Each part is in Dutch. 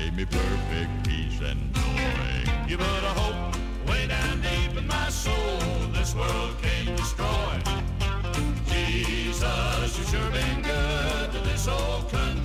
gave me perfect peace and joy. You put a hope way down deep in my soul this world can't destroy. Jesus, you've sure been good to this old country.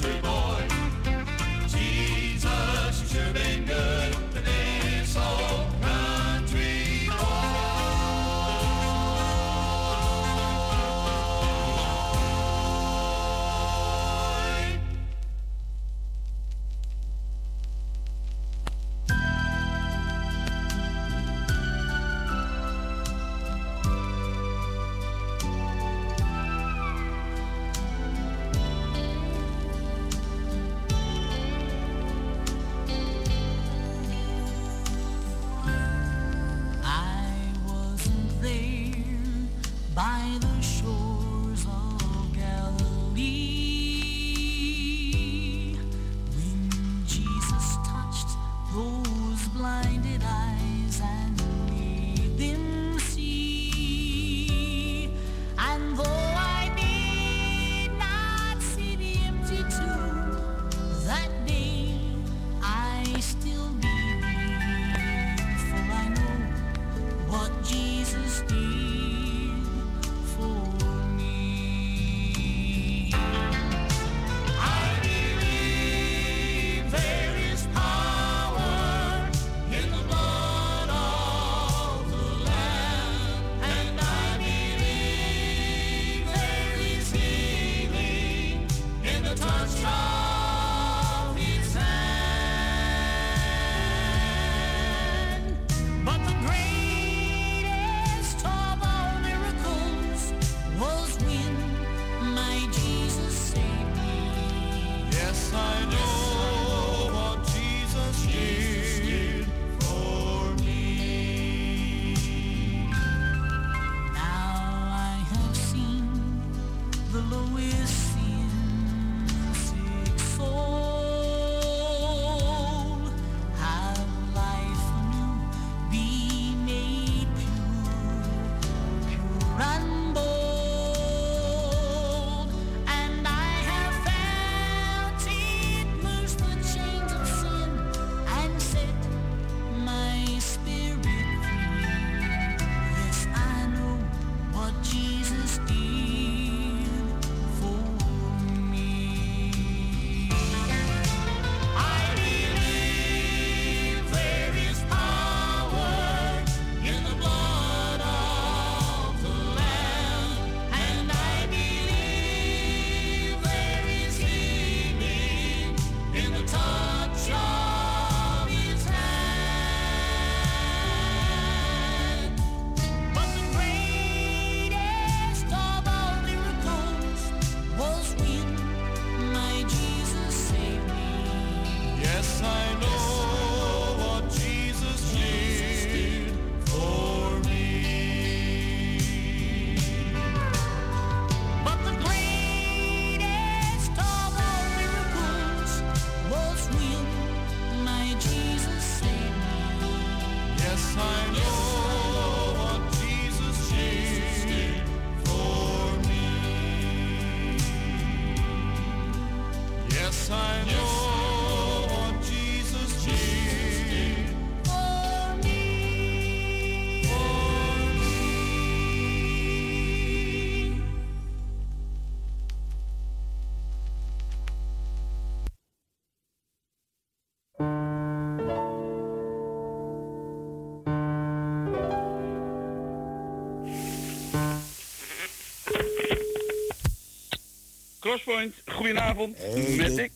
Crosspoint. Goedenavond, Hey, met Dick.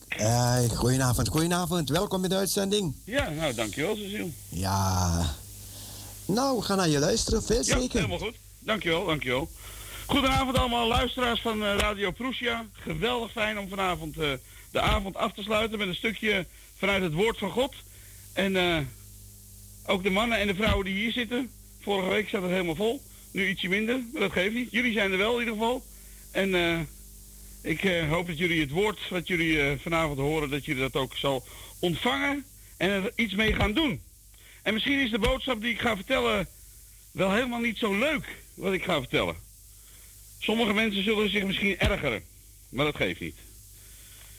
goedenavond, goedenavond. Welkom in de uitzending. Ja, nou, dankjewel, Cecile. Ja. Nou, we gaan naar je luisteren. Veel Ja, zeker. helemaal goed. Dankjewel, dankjewel. Goedenavond allemaal luisteraars van eh, Radio Prussia. Geweldig fijn om vanavond eh, de avond af te sluiten met een stukje vanuit het woord van God. En eh, ook de mannen en de vrouwen die hier zitten. Vorige week zat het helemaal vol. Nu ietsje minder, maar dat geeft niet. Jullie zijn er wel in ieder geval. En eh, ik eh, hoop dat jullie het woord wat jullie eh, vanavond horen, dat jullie dat ook zal ontvangen en er iets mee gaan doen. En misschien is de boodschap die ik ga vertellen wel helemaal niet zo leuk wat ik ga vertellen. Sommige mensen zullen zich misschien ergeren, maar dat geeft niet.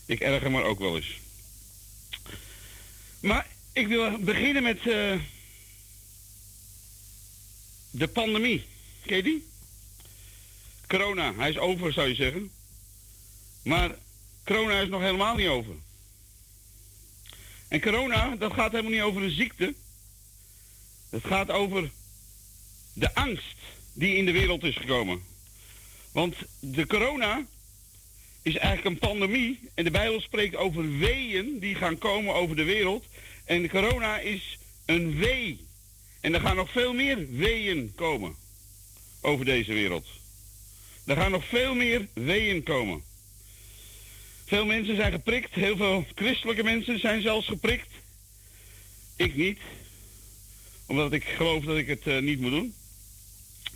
Ik erger me ook wel eens. Maar ik wil beginnen met eh, de pandemie. Ken je die? Corona, hij is over zou je zeggen. Maar corona is nog helemaal niet over. En corona, dat gaat helemaal niet over een ziekte. Het gaat over de angst die in de wereld is gekomen. Want de corona is eigenlijk een pandemie. En de Bijbel spreekt over weeën die gaan komen over de wereld. En corona is een wee. En er gaan nog veel meer weeën komen over deze wereld. Er gaan nog veel meer weeën komen. Veel mensen zijn geprikt. Heel veel christelijke mensen zijn zelfs geprikt. Ik niet. Omdat ik geloof dat ik het eh, niet moet doen.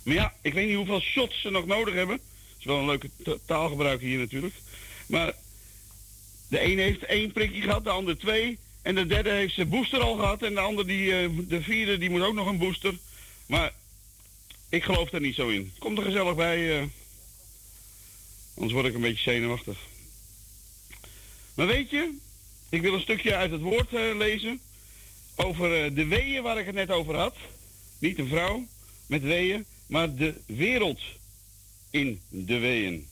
Maar ja, ik weet niet hoeveel shots ze nog nodig hebben. Dat is wel een leuke ta- taalgebruik hier natuurlijk. Maar de een heeft één prikje gehad, de ander twee. En de derde heeft zijn booster al gehad. En de ander, die, eh, de vierde, die moet ook nog een booster. Maar ik geloof daar niet zo in. Komt er gezellig bij. eh. anders word ik een beetje zenuwachtig. Maar weet je, ik wil een stukje uit het woord eh, lezen. Over eh, de weeën waar ik het net over had. Niet een vrouw met weeën, maar de wereld in de weeën.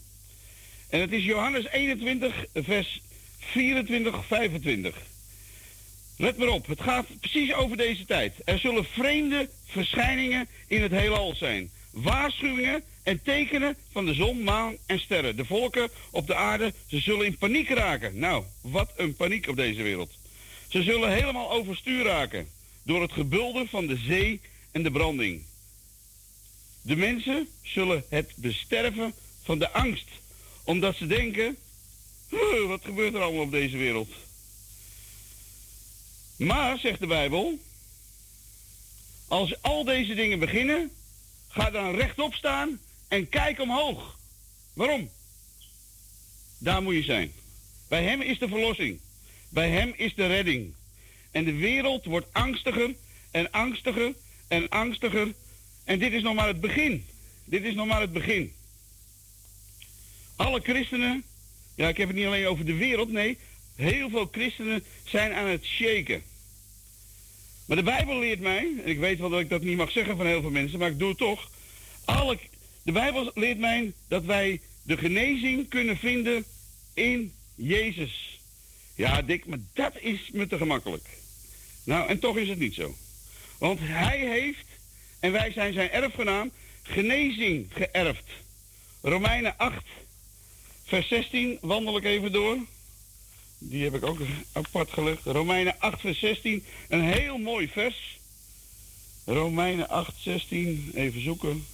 En het is Johannes 21, vers 24, 25. Let maar op, het gaat precies over deze tijd. Er zullen vreemde verschijningen in het heelal zijn. Waarschuwingen en tekenen van de zon, maan en sterren. De volken op de aarde, ze zullen in paniek raken. Nou, wat een paniek op deze wereld. Ze zullen helemaal overstuur raken door het gebulder van de zee en de branding. De mensen zullen het besterven van de angst, omdat ze denken, "Huh, wat gebeurt er allemaal op deze wereld? Maar, zegt de Bijbel, als al deze dingen beginnen, ga dan rechtop staan en kijk omhoog. Waarom? Daar moet je zijn. Bij hem is de verlossing. Bij hem is de redding. En de wereld wordt angstiger en angstiger en angstiger. En dit is nog maar het begin. Dit is nog maar het begin. Alle christenen, ja ik heb het niet alleen over de wereld, nee, heel veel christenen zijn aan het shaken. Maar de Bijbel leert mij, en ik weet wel dat ik dat niet mag zeggen van heel veel mensen, maar ik doe het toch. Alle, de Bijbel leert mij dat wij de genezing kunnen vinden in Jezus. Ja, Dick, maar dat is me te gemakkelijk. Nou, en toch is het niet zo. Want hij heeft, en wij zijn zijn erfgenaam, genezing geërfd. Romeinen 8, vers 16, wandel ik even door. Die heb ik ook apart gelegd. Romeinen 8, vers 16, een heel mooi vers. Romeinen 8, 16, even zoeken.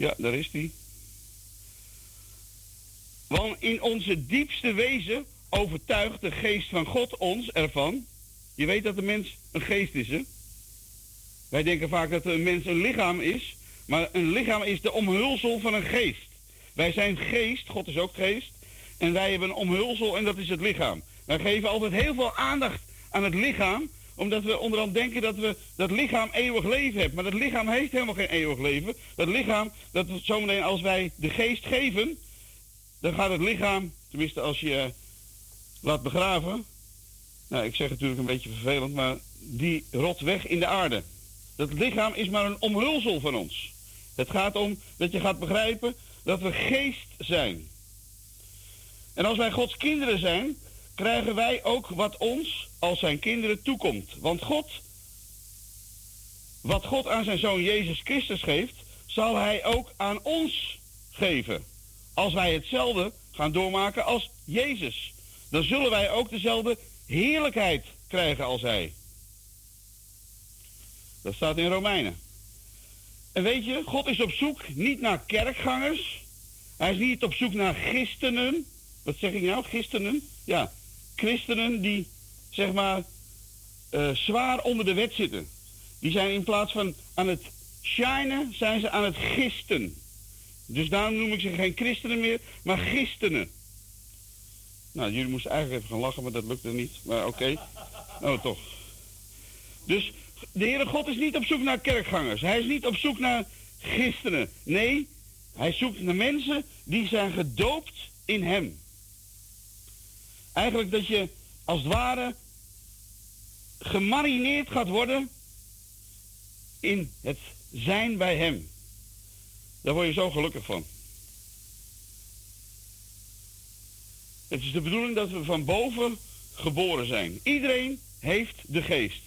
Ja, daar is die. Want in onze diepste wezen overtuigt de geest van God ons ervan. Je weet dat de mens een geest is, hè? Wij denken vaak dat een mens een lichaam is, maar een lichaam is de omhulsel van een geest. Wij zijn geest, God is ook geest, en wij hebben een omhulsel en dat is het lichaam. Wij geven altijd heel veel aandacht aan het lichaam, omdat we onderhand denken dat we dat lichaam eeuwig leven hebben. Maar dat lichaam heeft helemaal geen eeuwig leven. Dat lichaam, dat zometeen als wij de geest geven, dan gaat het lichaam, tenminste als je eh, laat begraven, nou ik zeg het natuurlijk een beetje vervelend, maar die rot weg in de aarde. Dat lichaam is maar een omhulsel van ons. Het gaat om dat je gaat begrijpen dat we geest zijn. En als wij Gods kinderen zijn, krijgen wij ook wat ons als zijn kinderen toekomt. Want God, wat God aan zijn zoon Jezus Christus geeft, zal hij ook aan ons geven. Als wij hetzelfde gaan doormaken als Jezus. Dan zullen wij ook dezelfde heerlijkheid krijgen als Hij. Dat staat in Romeinen. En weet je, God is op zoek niet naar kerkgangers. Hij is niet op zoek naar christenen. Wat zeg ik nou? Christenen? Ja, christenen die, zeg maar, uh, zwaar onder de wet zitten. Die zijn in plaats van aan het shinen, zijn ze aan het gisten. Dus daarom noem ik ze geen christenen meer, maar gistenen. Nou, jullie moesten eigenlijk even gaan lachen, maar dat lukte niet. Maar oké. Okay. Oh, toch. Dus de Heere God is niet op zoek naar kerkgangers. Hij is niet op zoek naar christenen. Nee, hij zoekt naar mensen die zijn gedoopt in hem. Eigenlijk dat je als het ware gemarineerd gaat worden in het zijn bij hem. Daar word je zo gelukkig van. Het is de bedoeling dat we van boven geboren zijn. Iedereen heeft de geest.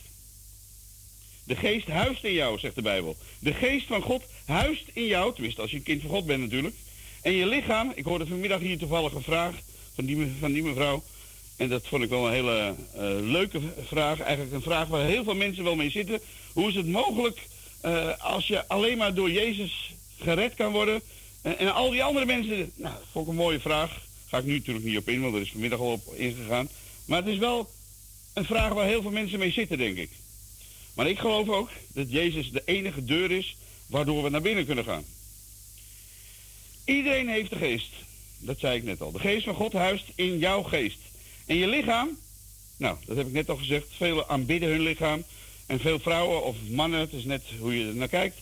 De geest huist in jou, zegt de Bijbel. De geest van God huist in jou, tenminste als je een kind van God bent natuurlijk. En je lichaam, ik hoorde vanmiddag hier toevallig een vraag van die, van die mevrouw. En dat vond ik wel een hele uh, leuke vraag. Eigenlijk een vraag waar heel veel mensen wel mee zitten. Hoe is het mogelijk uh, als je alleen maar door Jezus gered kan worden? En, en al die andere mensen, nou, dat vond ik een mooie vraag. Ga ik nu natuurlijk niet op in, want er is vanmiddag al op ingegaan. Maar het is wel een vraag waar heel veel mensen mee zitten, denk ik. Maar ik geloof ook dat Jezus de enige deur is waardoor we naar binnen kunnen gaan. Iedereen heeft de geest. Dat zei ik net al. De geest van God huist in jouw geest. En je lichaam, nou, dat heb ik net al gezegd. Velen aanbidden hun lichaam. En veel vrouwen of mannen, het is net hoe je er naar kijkt,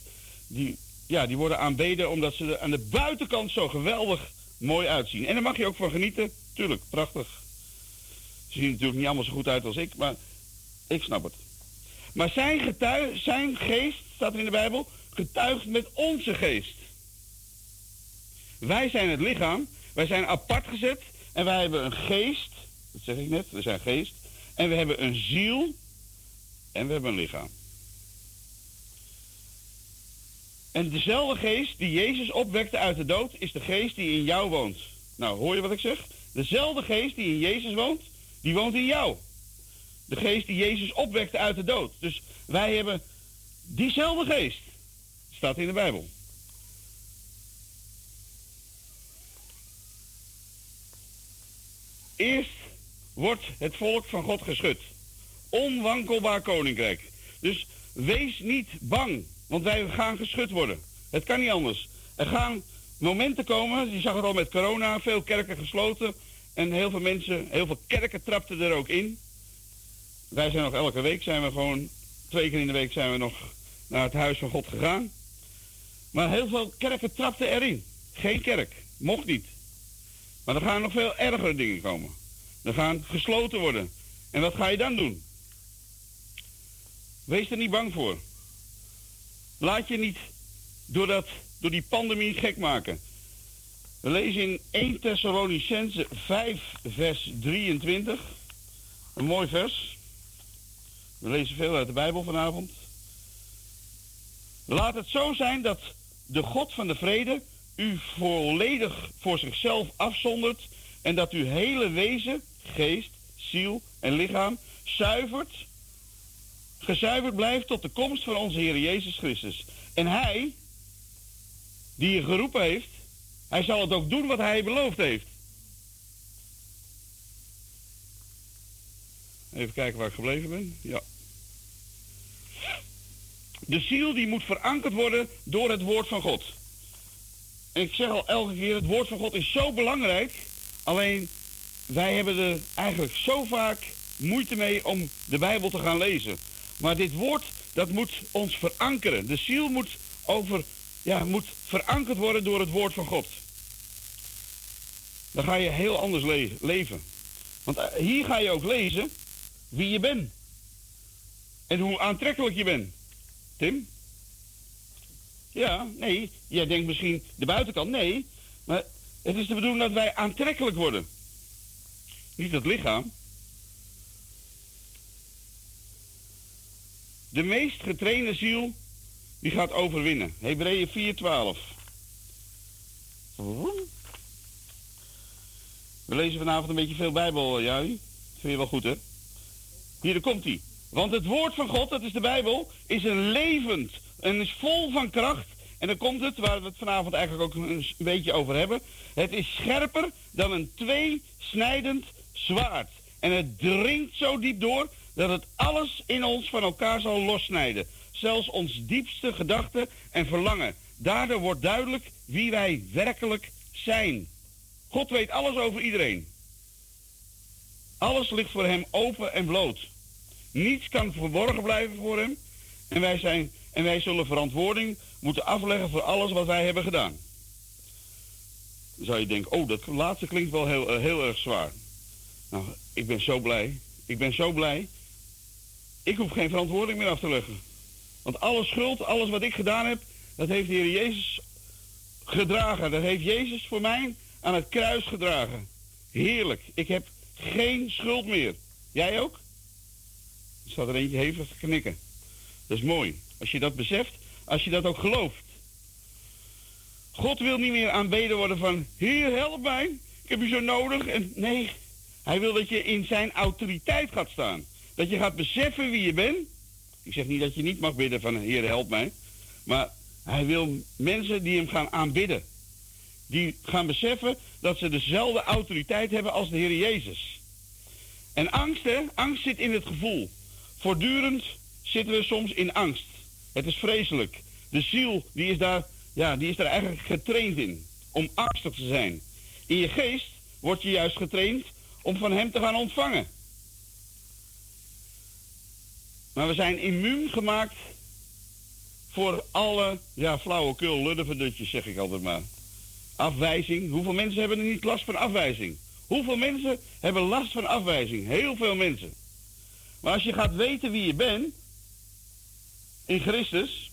die, ja, die worden aanbeden omdat ze er aan de buitenkant zo geweldig mooi uitzien. En daar mag je ook van genieten. Tuurlijk, prachtig. Ze zien natuurlijk niet allemaal zo goed uit als ik, maar ik snap het. Maar zijn, zijn geest, staat er in de Bijbel, getuigt met onze geest. Wij zijn het lichaam, wij zijn apart gezet en wij hebben een geest, dat zeg ik net, we zijn geest, en we hebben een ziel en we hebben een lichaam. En dezelfde geest die Jezus opwekte uit de dood, is de geest die in jou woont. Nou, hoor je wat ik zeg? Dezelfde geest die in Jezus woont, die woont in jou. De geest die Jezus opwekte uit de dood. Dus wij hebben diezelfde geest. Staat in de Bijbel. Eerst wordt het volk van God geschud. Onwankelbaar koninkrijk. Dus wees niet bang, want wij gaan geschud worden. Het kan niet anders. Er gaan momenten komen, je zag het al met corona, veel kerken gesloten. En heel veel mensen, heel veel kerken trapten er ook in. Wij zijn nog elke week, zijn we gewoon, twee keer in de week zijn we nog naar het huis van God gegaan. Maar heel veel kerken trapten erin. Geen kerk, mocht niet. Maar er gaan nog veel ergere dingen komen. Er gaan gesloten worden. En wat ga je dan doen? Wees er niet bang voor. Laat je niet door, dat, door die pandemie gek maken. We lezen in 1 Thessalonicense 5, vers 23. Een mooi vers. We lezen veel uit de Bijbel vanavond. Laat het zo zijn dat de God van de vrede u volledig voor zichzelf afzondert en dat uw hele wezen, geest, ziel en lichaam zuivert, gezuiverd blijft tot de komst van onze Heer Jezus Christus. En Hij, die je geroepen heeft, Hij zal het ook doen wat Hij beloofd heeft. Even kijken waar ik gebleven ben. Ja. De ziel die moet verankerd worden door het woord van God. En ik zeg al elke keer, het woord van God is zo belangrijk. Alleen wij hebben er eigenlijk zo vaak moeite mee om de Bijbel te gaan lezen. Maar dit woord, dat moet ons verankeren. De ziel moet, over, ja, moet verankerd worden door het woord van God. Dan ga je heel anders le leven. Want eh, hier ga je ook lezen wie je bent. En hoe aantrekkelijk je bent. Tim? Ja, nee. Jij denkt misschien de buitenkant. Nee. Maar het is de bedoeling dat wij aantrekkelijk worden. Niet het lichaam. De meest getrainde ziel, die gaat overwinnen. Hebreeën 4:12. We lezen vanavond een beetje veel Bijbel, eh, Jari. Vind je wel goed, hè? Hier, daar komt hij. Want het woord van God, dat is de Bijbel, is een levend en is vol van kracht. En dan komt het, waar we het vanavond eigenlijk ook een beetje over hebben. Het is scherper dan een tweesnijdend zwaard. En het dringt zo diep door dat het alles in ons van elkaar zal lossnijden. Zelfs ons diepste gedachten en verlangen. Daardoor wordt duidelijk wie wij werkelijk zijn. God weet alles over iedereen. Alles ligt voor hem open en bloot. Niets kan verborgen blijven voor hem. En wij, zijn, en wij zullen verantwoording moeten afleggen voor alles wat wij hebben gedaan. Dan zou je denken, oh, dat laatste klinkt wel heel, eh, heel erg zwaar. Nou, ik ben zo blij. Ik ben zo blij. Ik hoef geen verantwoording meer af te leggen. Want alle schuld, alles wat ik gedaan heb, dat heeft de Heer Jezus gedragen. Dat heeft Jezus voor mij aan het kruis gedragen. Heerlijk. Ik heb geen schuld meer. Jij ook? Er staat er eentje hevig te knikken. Dat is mooi. Als je dat beseft, als je dat ook gelooft. God wil niet meer aanbeden worden van, Heer, help mij. Ik heb u zo nodig. En nee, hij wil dat je in zijn autoriteit gaat staan. Dat je gaat beseffen wie je bent. Ik zeg niet dat je niet mag bidden van, Heer, help mij. Maar hij wil mensen die hem gaan aanbidden. Die gaan beseffen dat ze dezelfde autoriteit hebben als de Heer Jezus. En angst, hè? Angst zit in het gevoel. Voortdurend zitten we soms in angst. Het is vreselijk. De ziel, die is daar, ja, die is daar eigenlijk getraind in. Om angstig te zijn. In je geest word je juist getraind om van hem te gaan ontvangen. Maar we zijn immuun gemaakt voor alle, ja, flauwekul, luddeverdutjes, zeg ik altijd maar. Afwijzing. Hoeveel mensen hebben er niet last van afwijzing? Hoeveel mensen hebben last van afwijzing? Heel veel mensen. Maar als je gaat weten wie je bent, in Christus,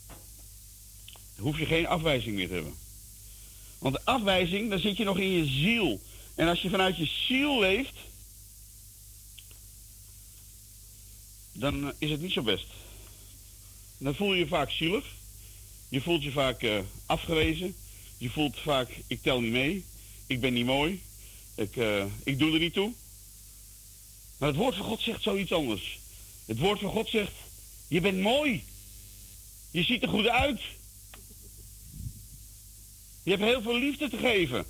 hoef je geen afwijzing meer te hebben. Want de afwijzing, dan zit je nog in je ziel. En als je vanuit je ziel leeft, dan eh, is het niet zo best. Dan voel je je vaak zielig. Je voelt je vaak uh, afgewezen. Je voelt vaak, ik tel niet mee. Ik ben niet mooi. Ik, uh, ik doe er niet toe. Maar het woord van God zegt zoiets anders. Het woord van God zegt, je bent mooi. Je ziet er goed uit. Je hebt heel veel liefde te geven.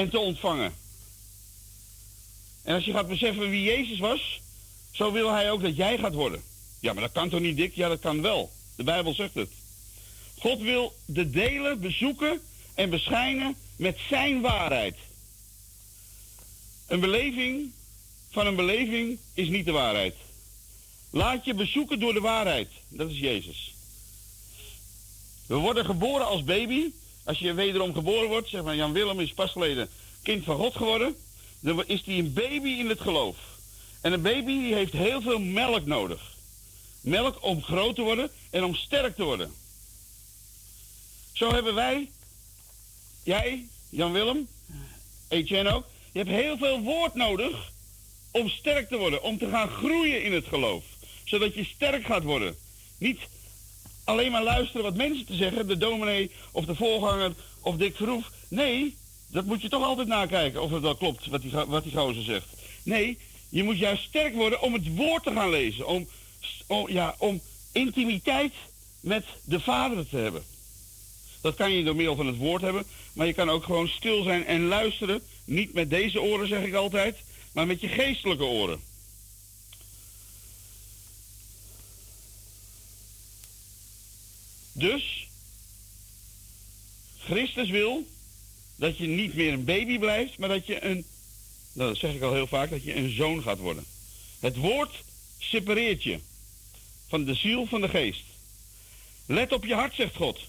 En te ontvangen. En als je gaat beseffen wie Jezus was, zo wil hij ook dat jij gaat worden. Ja, maar dat kan toch niet, dik? Ja, dat kan wel. De Bijbel zegt het. God wil de delen bezoeken en beschijnen met zijn waarheid. Een beleving van een beleving is niet de waarheid. Laat je bezoeken door de waarheid. Dat is Jezus. We worden geboren als baby. Als je wederom geboren wordt, zeg maar Jan Willem is pas geleden kind van God geworden. Dan is hij een baby in het geloof. En een baby die heeft heel veel melk nodig. Melk om groot te worden en om sterk te worden. Zo hebben wij, jij, Jan Willem, Etienne ook, je hebt heel veel woord nodig om sterk te worden, om te gaan groeien in het geloof. Zodat je sterk gaat worden. Niet alleen maar luisteren wat mensen te zeggen, de dominee of de voorganger of Dick Verhoef. Nee, dat moet je toch altijd nakijken of het wel klopt wat die, wat die gozer zegt. Nee, je moet juist sterk worden om het woord te gaan lezen. Om, om, ja, om intimiteit met de Vader te hebben. Dat kan je door middel van het woord hebben, maar je kan ook gewoon stil zijn en luisteren. Niet met deze oren, zeg ik altijd, maar met je geestelijke oren. Dus, Christus wil dat je niet meer een baby blijft, maar dat je een, nou, dat zeg ik al heel vaak, dat je een zoon gaat worden. Het woord separeert je van de ziel van de geest. Let op je hart, zegt God.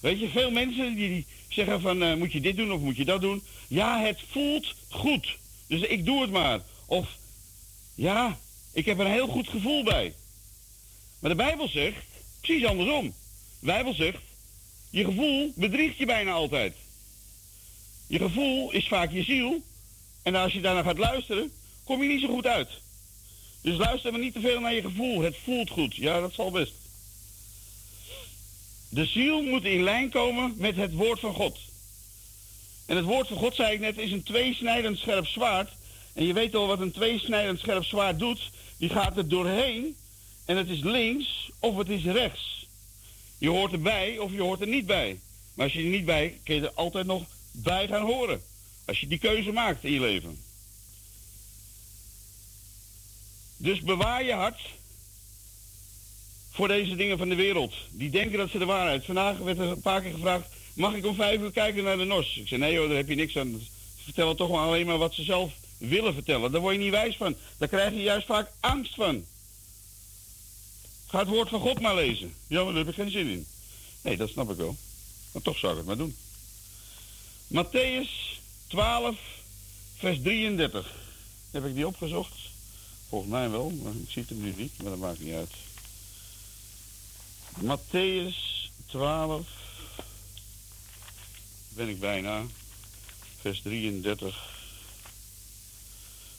Weet je, veel mensen die zeggen van uh, moet je dit doen of moet je dat doen. Ja, het voelt goed. Dus ik doe het maar. Of ja, ik heb er een heel goed gevoel bij. Maar de Bijbel zegt precies andersom. De Bijbel zegt, je gevoel bedriegt je bijna altijd. Je gevoel is vaak je ziel. En als je daarna gaat luisteren, kom je niet zo goed uit. Dus luister maar niet te veel naar je gevoel. Het voelt goed. Ja, dat zal best. De ziel moet in lijn komen met het woord van God. En het woord van God, zei ik net, is een tweesnijdend scherp zwaard. En je weet al wat een tweesnijdend scherp zwaard doet. Die gaat er doorheen en het is links of het is rechts. Je hoort erbij of je hoort er niet bij. Maar als je er niet bij, kun je er altijd nog bij gaan horen. Als je die keuze maakt in je leven. Dus bewaar je hart voor deze dingen van de wereld. Die denken dat ze de waarheid. Vandaag werd er een paar keer gevraagd: mag ik om vijf uur kijken naar de NOS? Ik zei: nee hoor, daar heb je niks aan. Ze vertellen toch maar alleen maar wat ze zelf willen vertellen. Daar word je niet wijs van. Daar krijg je juist vaak angst van. Ga het woord van God maar lezen. Ja, maar daar heb ik geen zin in. Nee, dat snap ik wel. Maar toch zou ik het maar doen. Matthäus 12, vers 33. Heb ik die opgezocht? Volgens mij wel, maar ik zie het hem nu niet, maar dat maakt niet uit. Matthäus 12, ben ik bijna, vers 33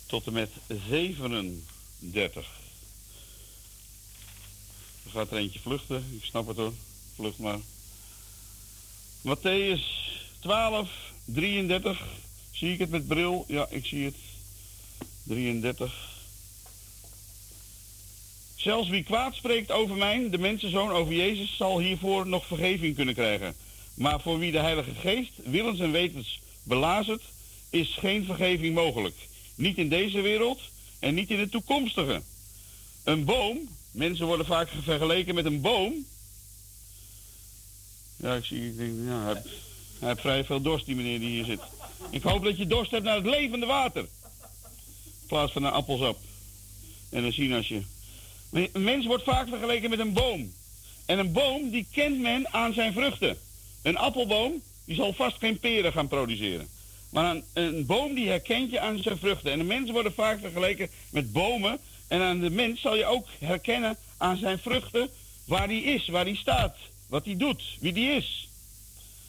tot en met 37. Gaat er eentje vluchten, ik snap het hoor, vlucht maar. Matthäus 12, 33. Zie ik het met bril? Ja, ik zie het. 33. Zelfs wie kwaad spreekt over mij, de mensenzoon over Jezus, zal hiervoor nog vergeving kunnen krijgen. Maar voor wie de Heilige Geest willens en wetens belazert, is geen vergeving mogelijk. Niet in deze wereld en niet in de toekomstige. Een boom, mensen worden vaak vergeleken met een boom. Ja, ik zie, ik denk, ja, hij, hij heeft vrij veel dorst, die meneer die hier zit. Ik hoop dat je dorst hebt naar het levende water. In plaats van naar appelsap en een sinasje. Een mens wordt vaak vergeleken met een boom. En een boom, die kent men aan zijn vruchten. Een appelboom, die zal vast geen peren gaan produceren. Maar een, een boom, die herkent je aan zijn vruchten. En de mensen worden vaak vergeleken met bomen. En aan de mens zal je ook herkennen aan zijn vruchten waar die is, waar die staat, wat hij doet, wie die is.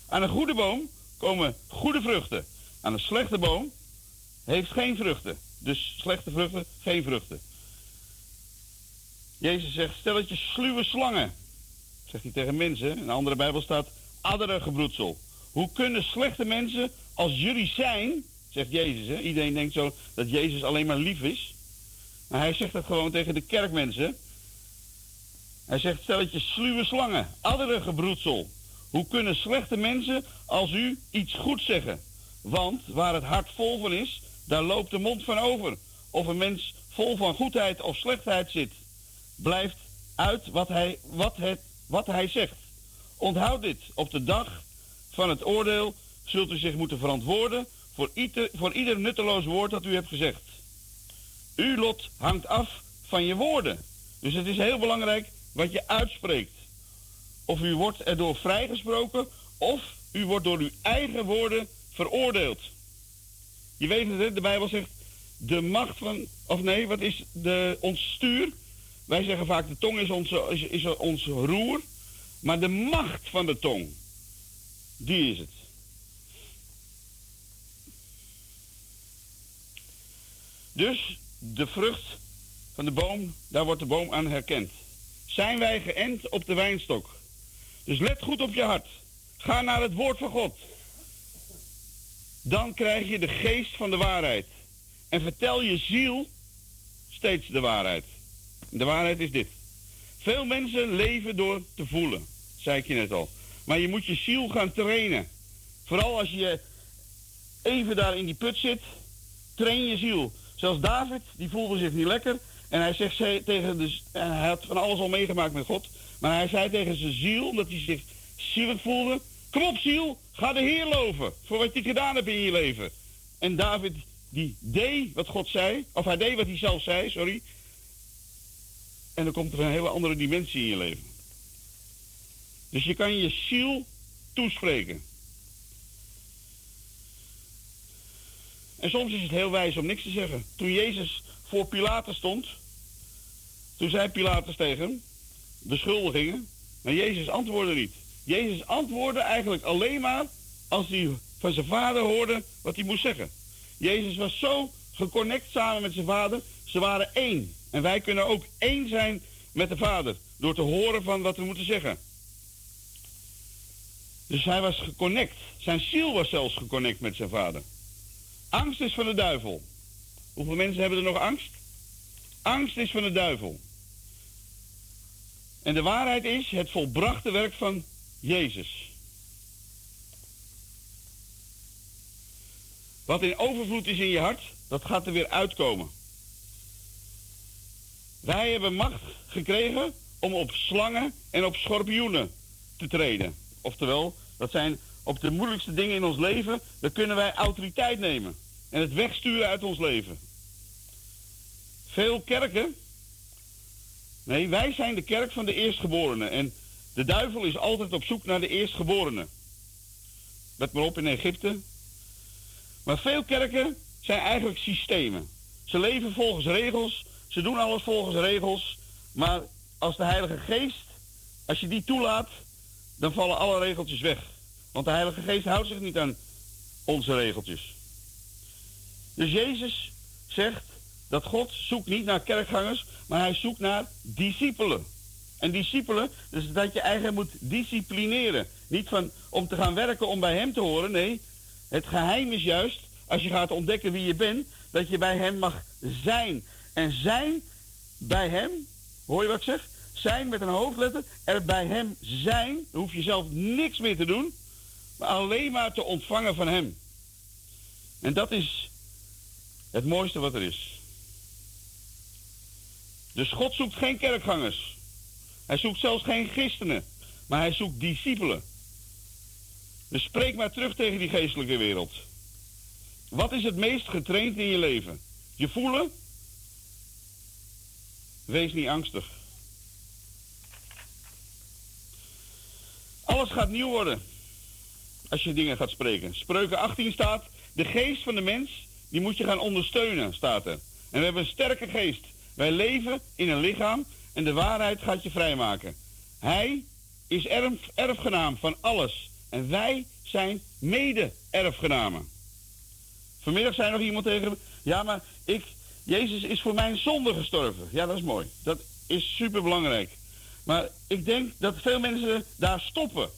Aan een goede boom komen goede vruchten. Aan een slechte boom heeft geen vruchten. Dus slechte vruchten, geen vruchten. Jezus zegt, stel dat je sluwe slangen. Zegt hij tegen mensen. In een andere Bijbel staat, adderengebroedsel. Hoe kunnen slechte mensen als jullie zijn, zegt Jezus. Hè? Iedereen denkt zo dat Jezus alleen maar lief is. Maar hij zegt dat gewoon tegen de kerkmensen. Hij zegt, stel dat je sluwe slangen, adderengebroedsel. Hoe kunnen slechte mensen als u iets goed zeggen? Want waar het hart vol van is, daar loopt de mond van over. Of een mens vol van goedheid of slechtheid zit blijft uit wat hij, wat het, wat hij zegt. Onthoud dit. Op de dag van het oordeel zult u zich moeten verantwoorden voor ieder, voor ieder nutteloos woord dat u hebt gezegd. Uw lot hangt af van je woorden. Dus het is heel belangrijk wat je uitspreekt. Of u wordt erdoor vrijgesproken, of u wordt door uw eigen woorden veroordeeld. Je weet het, de Bijbel zegt, de macht van, of nee, wat is de, ons stuur wij zeggen vaak de tong is onze, is, is ons roer. Maar de macht van de tong, die is het. Dus de vrucht van de boom, daar wordt de boom aan herkend. Zijn wij geënt op de wijnstok? Dus let goed op je hart. Ga naar het woord van God. Dan krijg je de geest van de waarheid. En vertel je ziel steeds de waarheid. De waarheid is dit. Veel mensen leven door te voelen, zei ik je net al. Maar je moet je ziel gaan trainen. Vooral als je even daar in die put zit, train je ziel. Zoals David, die voelde zich niet lekker. En hij zegt tegen de, en hij had van alles al meegemaakt met God. Maar hij zei tegen zijn ziel, dat hij zich zielig voelde. Kom op ziel, ga de Heer loven voor wat je gedaan hebt in je leven. En David, die deed wat God zei, of hij deed wat hij zelf zei, sorry. En dan komt er een hele andere dimensie in je leven. Dus je kan je ziel toespreken. En soms is het heel wijs om niks te zeggen. Toen Jezus voor Pilatus stond, toen zei Pilatus tegen hem, beschuldigingen, maar Jezus antwoordde niet. Jezus antwoordde eigenlijk alleen maar als hij van zijn vader hoorde wat hij moest zeggen. Jezus was zo geconnect samen met zijn vader, ze waren één. En wij kunnen ook één zijn met de Vader door te horen van wat we moeten zeggen. Dus hij was geconnect. Zijn ziel was zelfs geconnect met zijn vader. Angst is van de duivel. Hoeveel mensen hebben er nog angst? Angst is van de duivel. En de waarheid is het volbrachte werk van Jezus. Wat in overvloed is in je hart, dat gaat er weer uitkomen. Wij hebben macht gekregen om op slangen en op schorpioenen te treden. Oftewel, dat zijn op de moeilijkste dingen in ons leven, dan kunnen wij autoriteit nemen en het wegsturen uit ons leven. Veel kerken, nee, wij zijn de kerk van de eerstgeborenen en de duivel is altijd op zoek naar de eerstgeborenen. Let maar op in Egypte. Maar veel kerken zijn eigenlijk systemen. Ze leven volgens regels, ze doen alles volgens regels, maar als de Heilige Geest, als je die toelaat, dan vallen alle regeltjes weg. Want de Heilige Geest houdt zich niet aan onze regeltjes. Dus Jezus zegt dat God zoekt niet naar kerkgangers, maar hij zoekt naar discipelen. En discipelen, dus dat je eigenlijk moet disciplineren. Niet van om te gaan werken om bij hem te horen. Nee, het geheim is juist, als je gaat ontdekken wie je bent, dat je bij hem mag zijn. En zijn bij hem, hoor je wat ik zeg? Zijn met een hoofdletter, er bij hem zijn, dan hoef je zelf niks meer te doen, maar alleen maar te ontvangen van hem. En dat is het mooiste wat er is. Dus God zoekt geen kerkgangers. Hij zoekt zelfs geen christenen, maar hij zoekt discipelen. Dus spreek maar terug tegen die geestelijke wereld. Wat is het meest getraind in je leven? Je voelen? Wees niet angstig. Alles gaat nieuw worden als je dingen gaat spreken. Spreuken 18 staat, de geest van de mens, die moet je gaan ondersteunen, staat er. En we hebben een sterke geest. Wij leven in een lichaam en de waarheid gaat je vrijmaken. Hij is erf, erfgenaam van alles en wij zijn mede-erfgenamen. Vanmiddag zei nog iemand tegen me, ja maar ik, Jezus is voor mijn zonde gestorven. Ja, dat is mooi. Dat is super belangrijk. Maar ik denk dat veel mensen daar stoppen.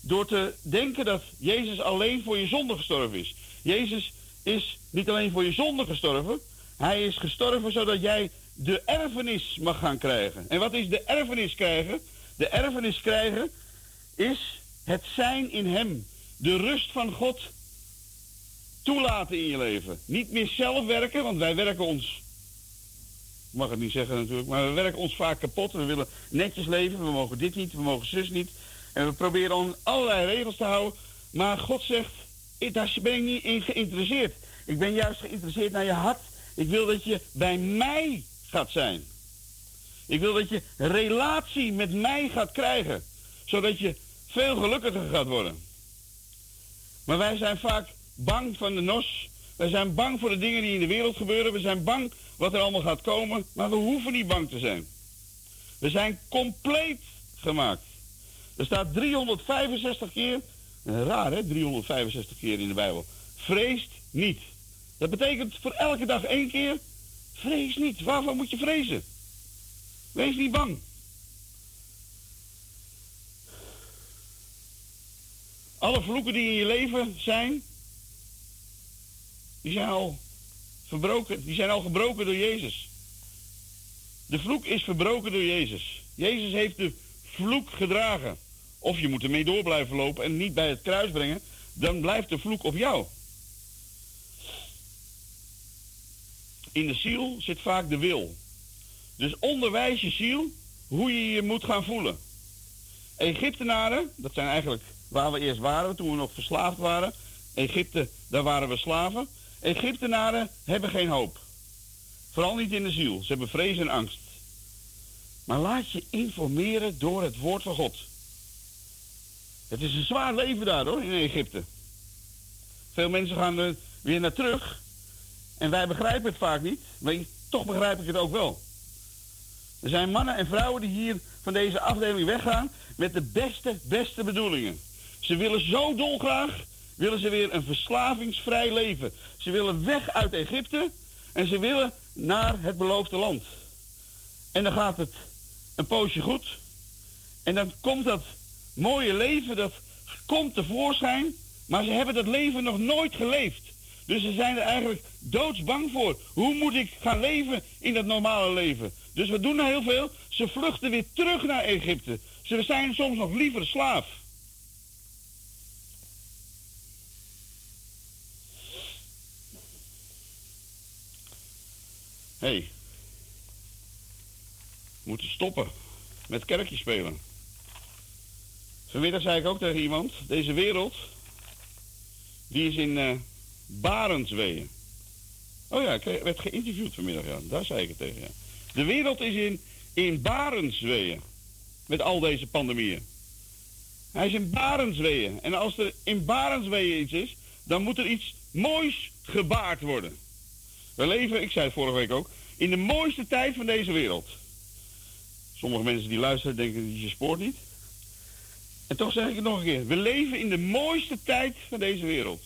Door te denken dat Jezus alleen voor je zonde gestorven is. Jezus is niet alleen voor je zonde gestorven. Hij is gestorven zodat jij de erfenis mag gaan krijgen. En wat is de erfenis krijgen? De erfenis krijgen is het zijn in hem. De rust van God toelaten in je leven. Niet meer zelf werken, want wij werken ons. Ik mag het niet zeggen natuurlijk, maar we werken ons vaak kapot. We willen netjes leven, we mogen dit niet, we mogen zus niet. En we proberen om allerlei regels te houden. Maar God zegt, daar ben ik niet in geïnteresseerd. Ik ben juist geïnteresseerd naar je hart. Ik wil dat je bij mij gaat zijn. Ik wil dat je relatie met mij gaat krijgen. Zodat je veel gelukkiger gaat worden. Maar wij zijn vaak bang van de nos. Wij zijn bang voor de dingen die in de wereld gebeuren. We zijn bang wat er allemaal gaat komen. Maar we hoeven niet bang te zijn. We zijn compleet gemaakt. Er staat 365 keer, raar hè, 365 keer in de Bijbel. Vreest niet. Dat betekent voor elke dag één keer, vrees niet. Waarvan moet je vrezen? Wees niet bang. Alle vloeken die in je leven zijn, die zijn al verbroken, die zijn al gebroken door Jezus. De vloek is verbroken door Jezus. Jezus heeft de vloek gedragen. Of je moet ermee door blijven lopen en niet bij het kruis brengen, dan blijft de vloek op jou. In de ziel zit vaak de wil. Dus onderwijs je ziel hoe je je moet gaan voelen. Egyptenaren, dat zijn eigenlijk waar we eerst waren toen we nog verslaafd waren. Egypte, daar waren we slaven. Egyptenaren hebben geen hoop. Vooral niet in de ziel. Ze hebben vrees en angst. Maar laat je informeren door het woord van God. Het is een zwaar leven daar hoor, in Egypte. Veel mensen gaan er weer naar terug. En wij begrijpen het vaak niet. Maar toch begrijp ik het ook wel. Er zijn mannen en vrouwen die hier van deze afdeling weggaan met de beste, beste bedoelingen. Ze willen zo dolgraag, willen ze weer een verslavingsvrij leven. Ze willen weg uit Egypte en ze willen naar het beloofde land. En dan gaat het een poosje goed. En dan komt dat mooie leven, dat komt tevoorschijn, maar ze hebben dat leven nog nooit geleefd. Dus ze zijn er eigenlijk doodsbang voor. Hoe moet ik gaan leven in dat normale leven? Dus we doen heel veel. Ze vluchten weer terug naar Egypte. Ze zijn soms nog liever slaaf. Hé. Hey. We moeten stoppen met kerkje spelen. Vanmiddag zei ik ook tegen iemand, deze wereld, die is in uh. Oh ja, ik werd geïnterviewd vanmiddag, ja. Daar zei ik het tegen, ja. De wereld is in, in. Met al deze pandemieën. Hij is in Barendsweeën. En als er in Barendsweeën iets is, dan moet er iets moois gebaard worden. We leven, ik zei het vorige week ook, in de mooiste tijd van deze wereld. Sommige mensen die luisteren denken, dat je spoort niet. En toch zeg ik het nog een keer. We leven in de mooiste tijd van deze wereld.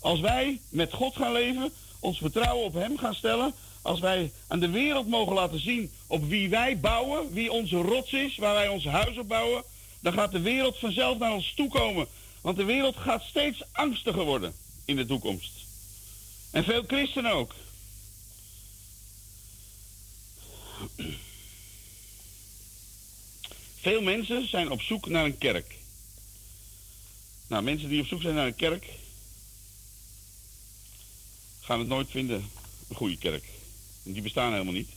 Als wij met God gaan leven, ons vertrouwen op Hem gaan stellen, als wij aan de wereld mogen laten zien op wie wij bouwen, wie onze rots is, waar wij ons huis op bouwen, dan gaat de wereld vanzelf naar ons toe komen. Want de wereld gaat steeds angstiger worden in de toekomst. En veel christenen ook. Veel mensen zijn op zoek naar een kerk. Nou, mensen die op zoek zijn naar een kerk, gaan het nooit vinden, een goede kerk. Die bestaan helemaal niet.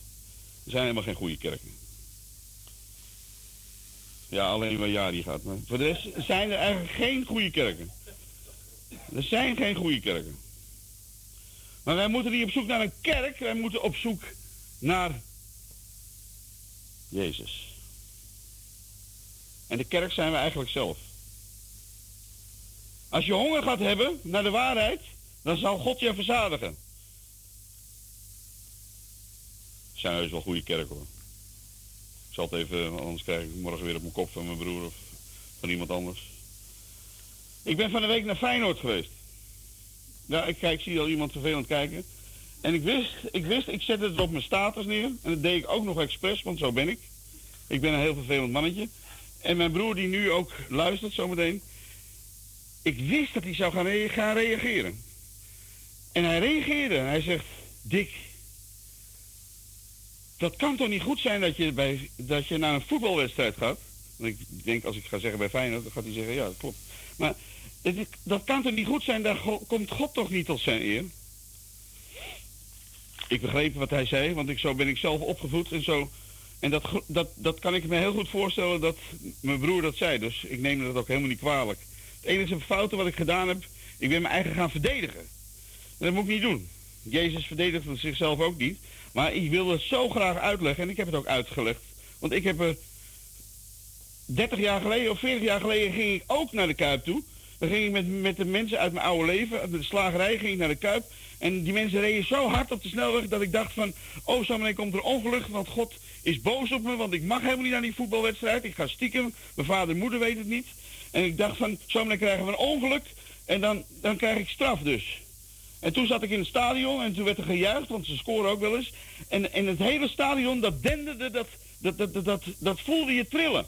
Er zijn helemaal geen goede kerken. Ja, alleen waar Jari gaat. Maar voor de rest zijn er eigenlijk geen goede kerken. Er zijn geen goede kerken. Maar wij moeten niet op zoek naar een kerk, wij moeten op zoek naar Jezus. En de kerk zijn we eigenlijk zelf. Als je honger gaat hebben naar de waarheid, dan zal God je verzadigen. zijn heus wel goede kerken hoor. Ik zal het even, anders krijg ik morgen weer op mijn kop van mijn broer of van iemand anders. Ik ben van de week naar Feyenoord geweest. Ja, ik, kijk, ik zie al iemand vervelend kijken. En ik wist, ik wist, ik zette het op mijn status neer. En dat deed ik ook nog expres, want zo ben ik. Ik ben een heel vervelend mannetje. En mijn broer die nu ook luistert zometeen. Ik wist dat hij zou gaan, gaan reageren. En hij reageerde. Hij zegt, Dick, dat kan toch niet goed zijn dat je, bij, dat je naar een voetbalwedstrijd gaat? Want ik denk, als ik ga zeggen bij Feyenoord, dan gaat hij zeggen, ja, dat klopt. Maar dat kan toch niet goed zijn, daar komt God toch niet tot zijn eer? Ik begreep wat hij zei, want ik, zo ben ik zelf opgevoed en zo. En dat, dat, dat kan ik me heel goed voorstellen dat mijn broer dat zei. Dus ik neem dat ook helemaal niet kwalijk. Het enige fouten wat ik gedaan heb, ik ben mijn eigen gaan verdedigen. En dat moet ik niet doen. Jezus verdedigt zichzelf ook niet. Maar ik wil het zo graag uitleggen en ik heb het ook uitgelegd. Want ik heb er 30 jaar geleden of 40 jaar geleden ging ik ook naar de Kuip toe. Dan ging ik met, met de mensen uit mijn oude leven, de slagerij, ging ik naar de Kuip. En die mensen reden zo hard op de snelweg dat ik dacht van... Oh, zo komt er ongeluk, want God is boos op me, want ik mag helemaal niet naar die voetbalwedstrijd. Ik ga stiekem, mijn vader en moeder weten het niet. En ik dacht van, zo meteen krijgen we een ongeluk en dan, dan krijg ik straf dus. En toen zat ik in het stadion en toen werd er gejuicht, want ze scoren ook wel eens. En, en het hele stadion, dat denderde, dat, dat, dat, dat, dat, voelde je trillen.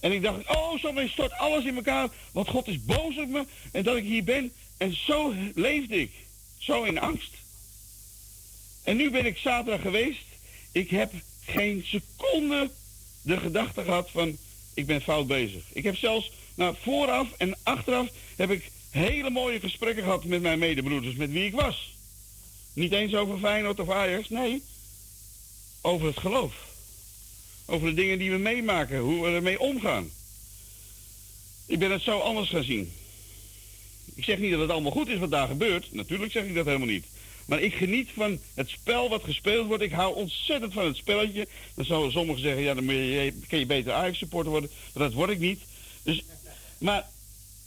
En ik dacht, oh, zo stort alles in elkaar, want God is boos op me en dat ik hier ben. En zo leefde ik, zo in angst. En nu ben ik zaterdag geweest. Ik heb geen seconde de gedachte gehad van, ik ben fout bezig. Ik heb zelfs, nou, vooraf en achteraf heb ik hele mooie gesprekken gehad met mijn medebroeders, met wie ik was. Niet eens over Feyenoord of Ajax, nee. Over het geloof. Over de dingen die we meemaken, hoe we ermee omgaan. Ik ben het zo anders gaan zien. Ik zeg niet dat het allemaal goed is wat daar gebeurt. Natuurlijk zeg ik dat helemaal niet. Maar ik geniet van het spel wat gespeeld wordt. Ik hou ontzettend van het spelletje. Dan zouden sommigen zeggen, ja, dan kun je beter Ajax-supporter worden. Maar dat word ik niet. Dus, maar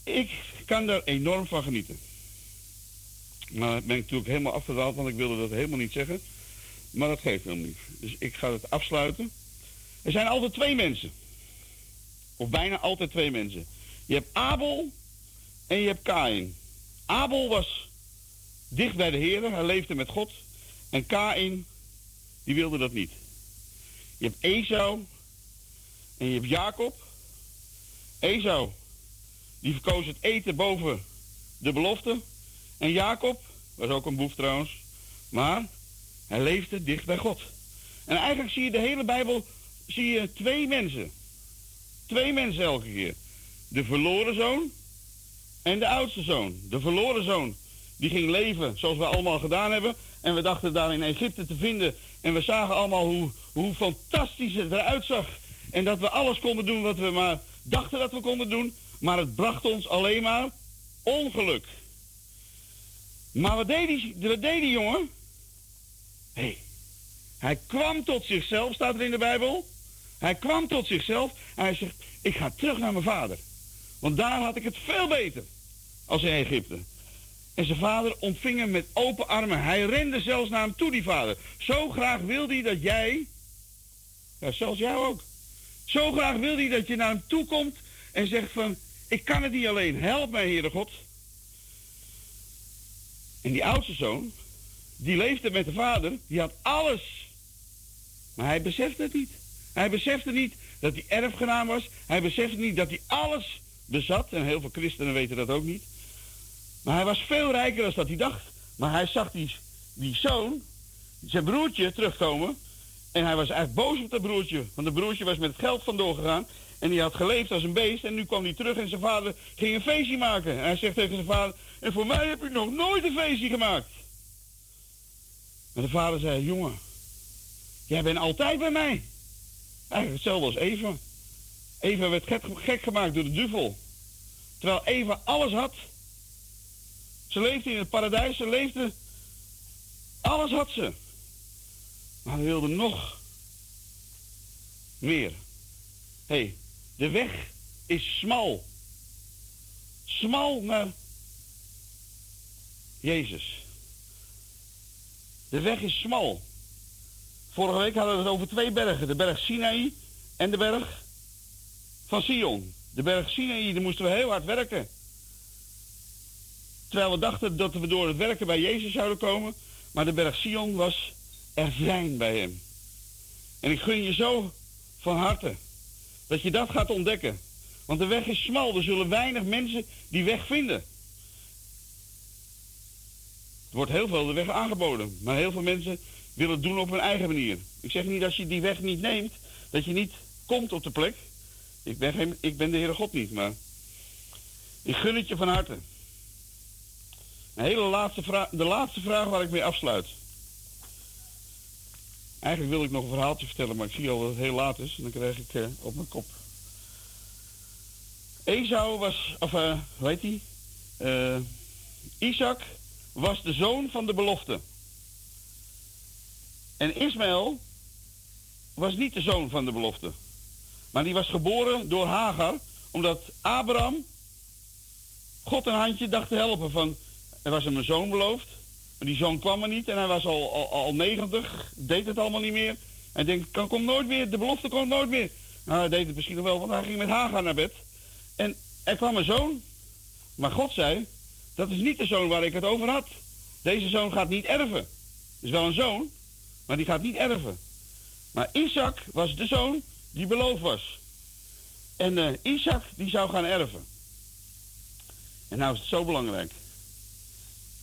ik kan daar enorm van genieten. Maar ben ik natuurlijk helemaal afgedwaald, want ik wilde dat helemaal niet zeggen. Maar dat geeft helemaal niet. Dus ik ga het afsluiten. Er zijn altijd twee mensen. Of bijna altijd twee mensen. Je hebt Abel en je hebt Kain. Abel was dicht bij de Heer, hij leefde met God. En Kain, die wilde dat niet. Je hebt Esau en je hebt Jacob. Esau die verkoos het eten boven de belofte. En Jacob, was ook een boef trouwens, maar hij leefde dicht bij God. En eigenlijk zie je de hele Bijbel, zie je twee mensen. Twee mensen elke keer. De verloren zoon en de oudste zoon. De verloren zoon, die ging leven zoals we allemaal gedaan hebben. En we dachten daar in Egypte te vinden. En we zagen allemaal hoe, hoe fantastisch het eruit zag. En dat we alles konden doen wat we maar dachten dat we konden doen. Maar het bracht ons alleen maar ongeluk. Maar wat deed die, jongen? Hé, hij kwam tot zichzelf, staat er in de Bijbel. Hij kwam tot zichzelf en hij zegt, ik ga terug naar mijn vader. Want daar had ik het veel beter als in Egypte. En zijn vader ontving hem met open armen. Hij rende zelfs naar hem toe, die vader. Zo graag wil hij dat jij, ja, zelfs jou ook. Zo graag wil hij dat je naar hem toe komt en zegt van, ik kan het niet alleen, help mij, Heere God. En die oudste zoon, die leefde met de vader, die had alles. Maar hij besefte het niet. Hij besefte niet dat hij erfgenaam was. Hij besefte niet dat hij alles bezat. En heel veel christenen weten dat ook niet. Maar hij was veel rijker dan dat hij dacht. Maar hij zag die, zoon, zijn broertje, terugkomen. En hij was eigenlijk boos op dat broertje. Want de broertje was met het geld vandoor gegaan. En die had geleefd als een beest. En nu kwam hij terug en zijn vader ging een feestje maken. En hij zegt tegen zijn vader: En voor mij heb je nog nooit een feestje gemaakt. Maar de vader zei: Jongen, jij bent altijd bij mij. Eigenlijk hetzelfde als Eva. Eva werd gek, gemaakt door de duivel. Terwijl Eva alles had. Ze leefde in het paradijs, ze leefde. Alles had ze. Maar ze wilde nog meer. Hey, de weg is smal. Smal naar Jezus. De weg is smal. Vorige week hadden we het over twee bergen. De berg Sinaï en de berg van Sion. De berg Sinaï, daar moesten we heel hard werken. Terwijl we dachten dat we door het werken bij Jezus zouden komen. Maar de berg Sion was er zijn bij hem. En ik gun je zo van harte dat je dat gaat ontdekken. Want de weg is smal. Er zullen weinig mensen die weg vinden. Er wordt heel veel de weg aangeboden. Maar heel veel mensen willen het doen op hun eigen manier. Ik zeg niet als je die weg niet neemt, dat je niet komt op de plek. Ik ben, ik ben de Heere God niet, maar ik gun het je van harte. Hele laatste vraag, de laatste vraag waar ik mee afsluit. Eigenlijk wil ik nog een verhaaltje vertellen, maar ik zie al dat het heel laat is. En dan krijg ik uh, op mijn kop. Esau was, of uh, hoe heet hij? Uh, Isaac was de zoon van de belofte. En Ismaël was niet de zoon van de belofte. Maar die was geboren door Hagar, omdat Abraham God een handje dacht te helpen. Van, er was hem een zoon beloofd, die zoon kwam er niet en hij was al, al, al 90, deed het allemaal niet meer. Hij denkt, kan, komt nooit meer, de belofte komt nooit meer. Nou, hij deed het misschien nog wel, want hij ging met Hagar naar bed. En er kwam een zoon, maar God zei, dat is niet de zoon waar ik het over had. Deze zoon gaat niet erven. Is wel een zoon, maar die gaat niet erven. Maar Isaac was de zoon die beloofd was. En uh, Isaac die zou gaan erven. En nou is het zo belangrijk.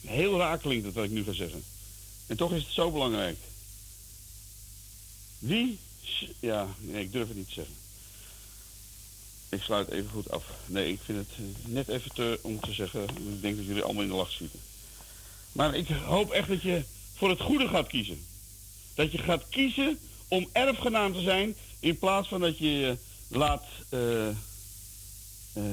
Heel raar klinkt het wat ik nu ga zeggen. En toch is het zo belangrijk. Wie, ja, nee, ik durf het niet te zeggen. Ik sluit even goed af. Nee, ik vind het net even te, om te zeggen, ik denk dat jullie allemaal in de lach schieten. Maar ik hoop echt dat je voor het goede gaat kiezen. Dat je gaat kiezen om erfgenaam te zijn in plaats van dat je laat. Uh, uh,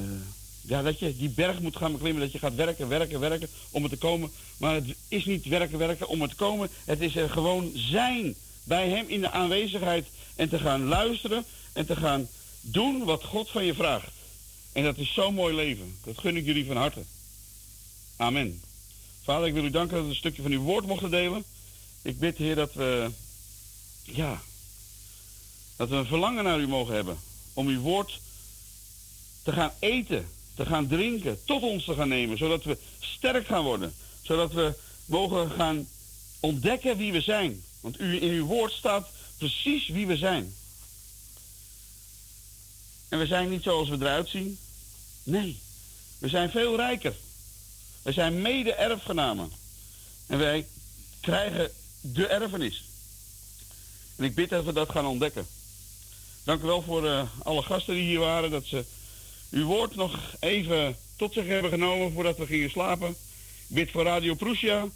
ja, dat je die berg moet gaan beklimmen, dat je gaat werken, werken, werken om er te komen. Maar het is niet werken, werken om er te komen. Het is er gewoon zijn bij hem in de aanwezigheid en te gaan luisteren en te gaan doen wat God van je vraagt. En dat is zo'n mooi leven. Dat gun ik jullie van harte. Amen. Vader, ik wil u danken dat we een stukje van uw woord mochten delen. Ik bid, Heer, dat we, ja, dat we een verlangen naar u mogen hebben. Om uw woord te gaan eten, te gaan drinken, tot ons te gaan nemen. Zodat we sterk gaan worden. Zodat we mogen gaan ontdekken wie we zijn. Want u, in uw woord staat precies wie we zijn. En we zijn niet zoals we eruit zien. Nee, We zijn veel rijker. We zijn mede-erfgenamen. En wij krijgen de erfenis. En ik bid dat we dat gaan ontdekken. Dank u wel voor uh, alle gasten die hier waren. Dat ze uw woord nog even tot zich hebben genomen voordat we gingen slapen. Bid voor Radio Prussia.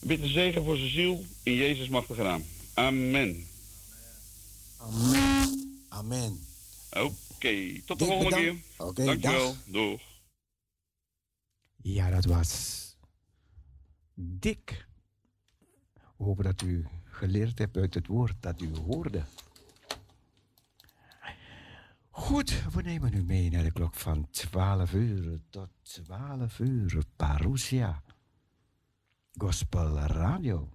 Bid de zegen voor zijn ziel. In Jezus machtige naam. Amen. Amen. Amen. Oké, tot de volgende keer. Okay, Dankjewel. Doeg. Ja, dat was dik. We hopen dat u geleerd hebt uit het woord dat u hoorde. Goed, we nemen u mee naar de klok van 12 uur tot 12 uur. Parousia. Gospel Radio.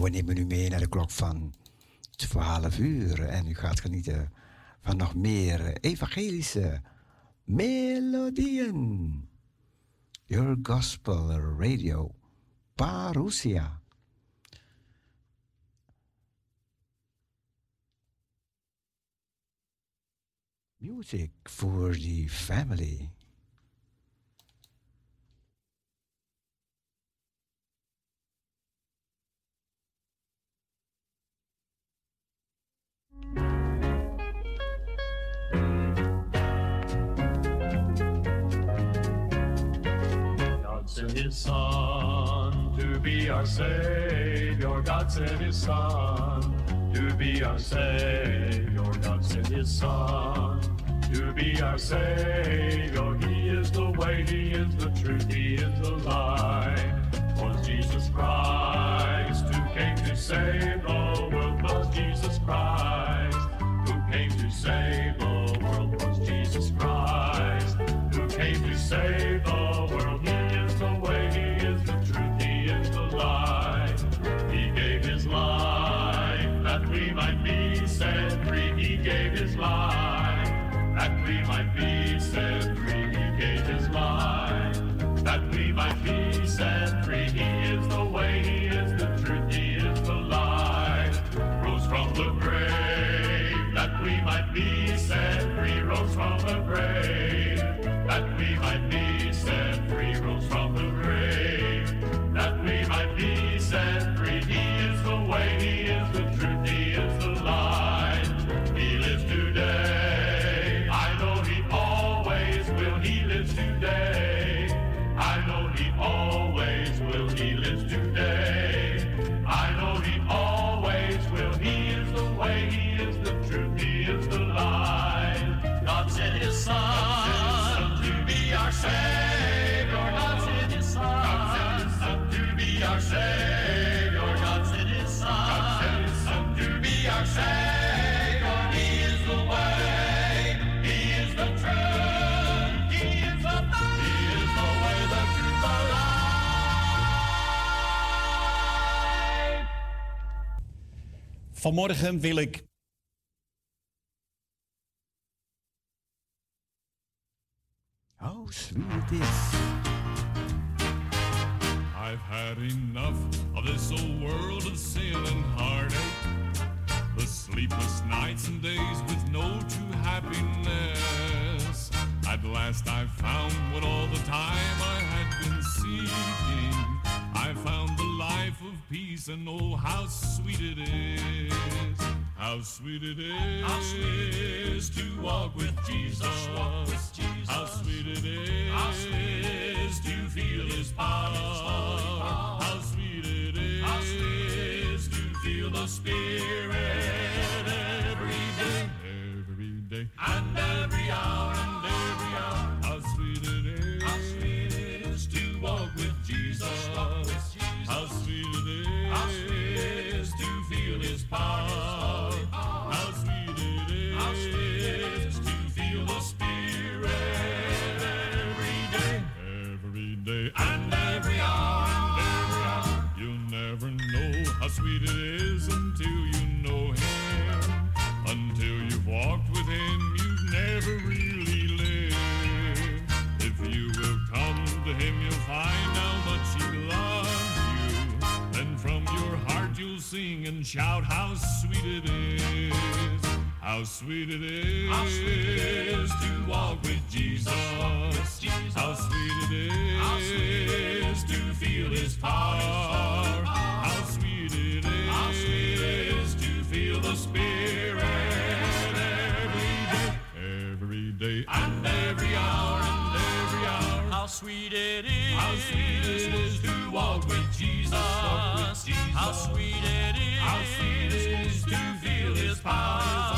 We nemen u mee naar de klok van 12 uur. En u gaat genieten van nog meer evangelische melodieën. Your Gospel Radio, Parousia. Music for the family. Sent his son to be our Savior. God sent his son to be our Savior. God sent his son to be our Savior. He is the way, He is the truth, He is the light. Was Jesus Christ who came to save the world? Was Jesus Christ who came to save set free, he gave his life that we might be set free. He is the way, he is the truth, he is the life. Rose from the grave that we might be set free, rose from the grave. Vanmorgen wil ik. Oh, sweet it is. I've had enough of this old world of sin and heartache. The sleepless nights and days with no true happiness. At last I found what all the time I had been seeking. I found the life of peace and oh how sweet it is. How sweet it is, how sweet it is to walk with Jesus. Walk with Jesus. How sweet it is, how sweet it is to feel his power. How sweet it is, how sweet it is to feel the Spirit every day, every day, and every hour, sing and shout how sweet it is. How sweet it is, how sweet it is to walk with Jesus. How sweet it is, how sweet it is to feel His power. How sweet it is, how sweet it is to feel the Spirit every day, every day, and every hour, and every hour. How sweet it is. How sweet it is to walk with Jesus. Walk with Jesus. How sweet it is. How sweet it is to feel His power.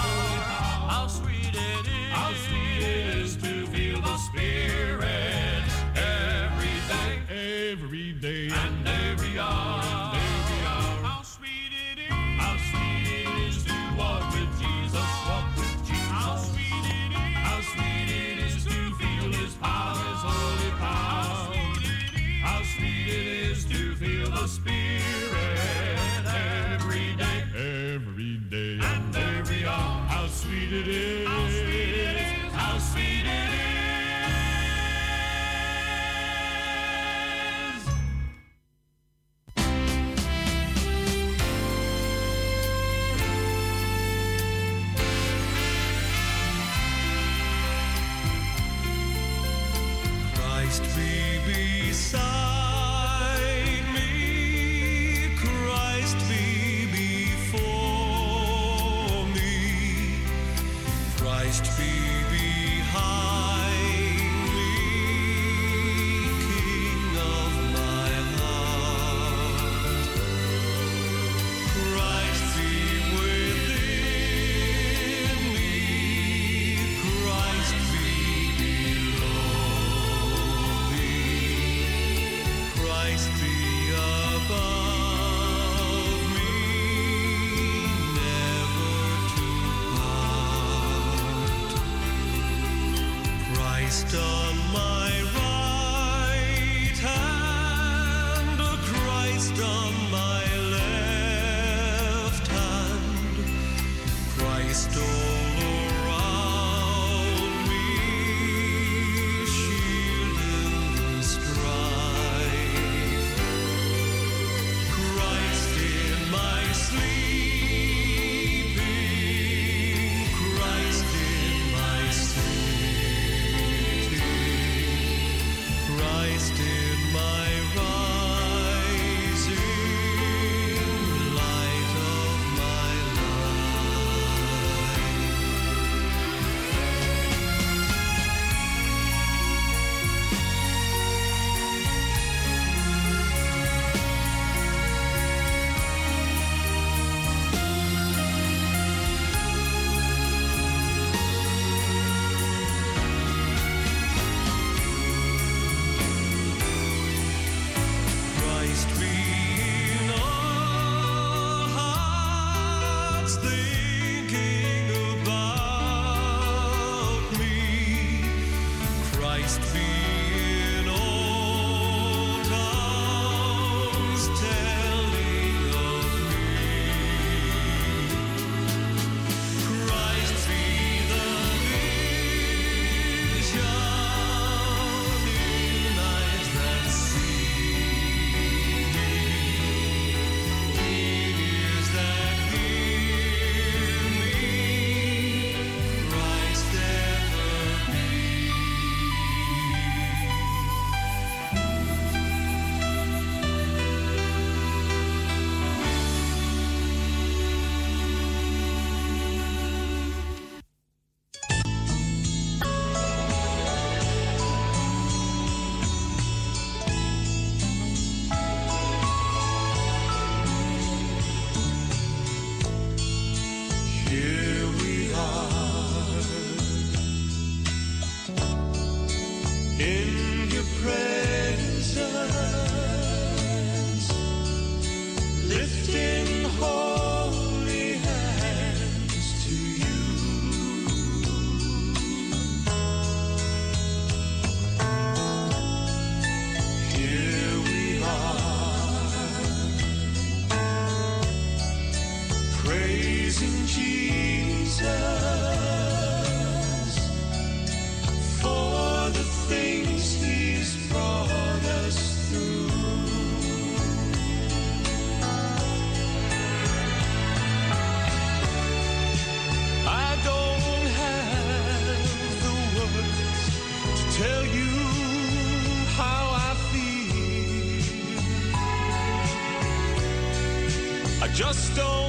Just don't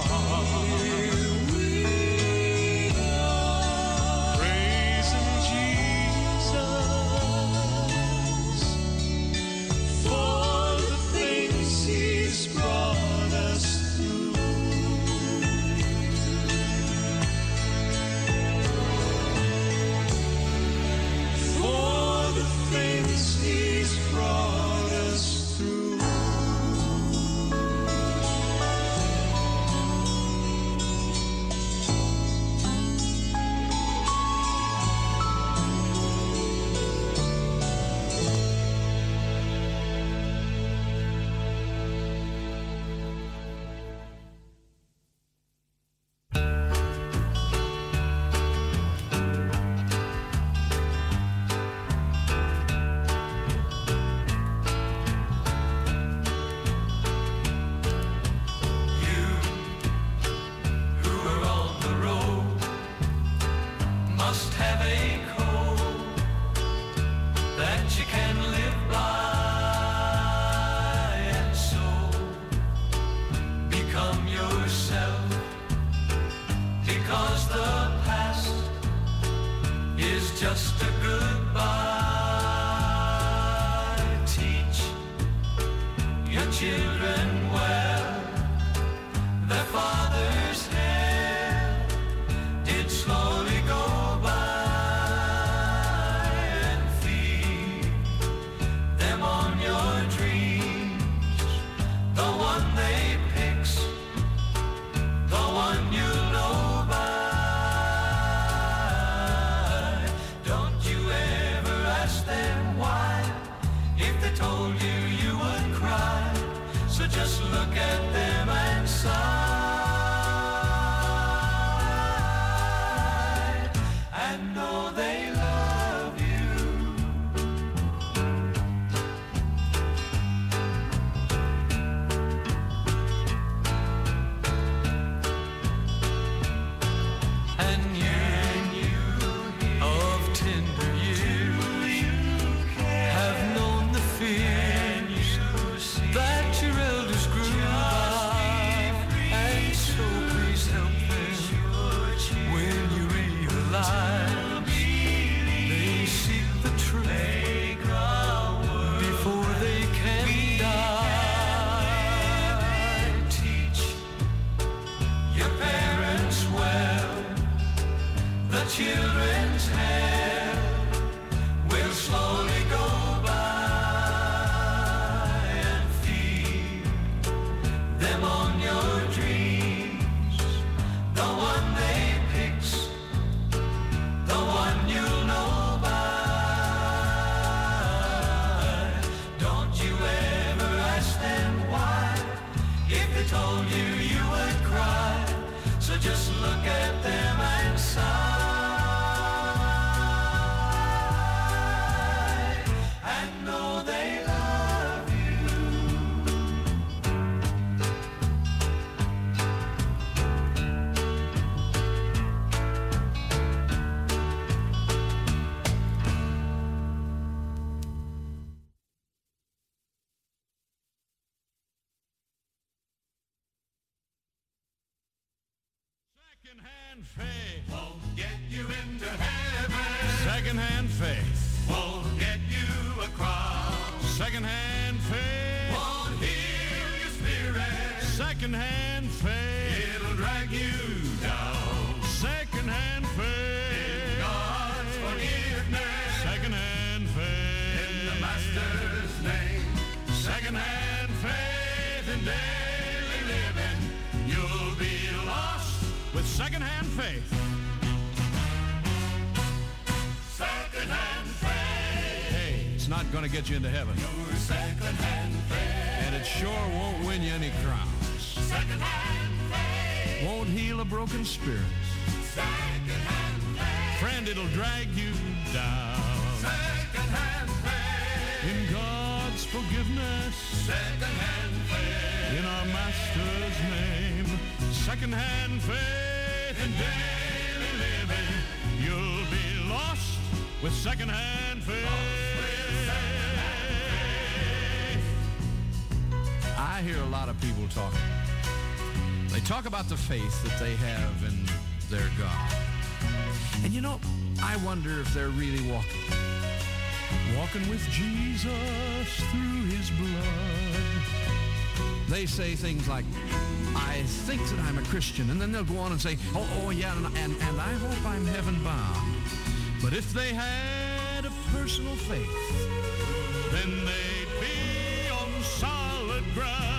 we Secondhand faith won't get you into heaven. Secondhand faith won't get you a crown. Secondhand faith won't heal your spirit. Secondhand faith secondhand faith. Secondhand faith. Hey, it's not going to get you into heaven. Your secondhand faith. And it sure won't win you any crowns. Secondhand faith. Won't heal a broken spirit. Secondhand faith. Friend, it'll drag you down. Secondhand faith. In God's forgiveness. Secondhand faith. In our Master's name. Secondhand faith in daily living. You'll be lost with secondhand faith. I hear a lot of people talking. They talk about the faith that they have in their God. And you know, I wonder if they're really walking. Walking with Jesus through his blood. They say things like, I think that I'm a Christian. And then they'll go on and say, oh, oh yeah, and, and, and I hope I'm heaven bound. But if they had a personal faith, then they'd be on solid ground.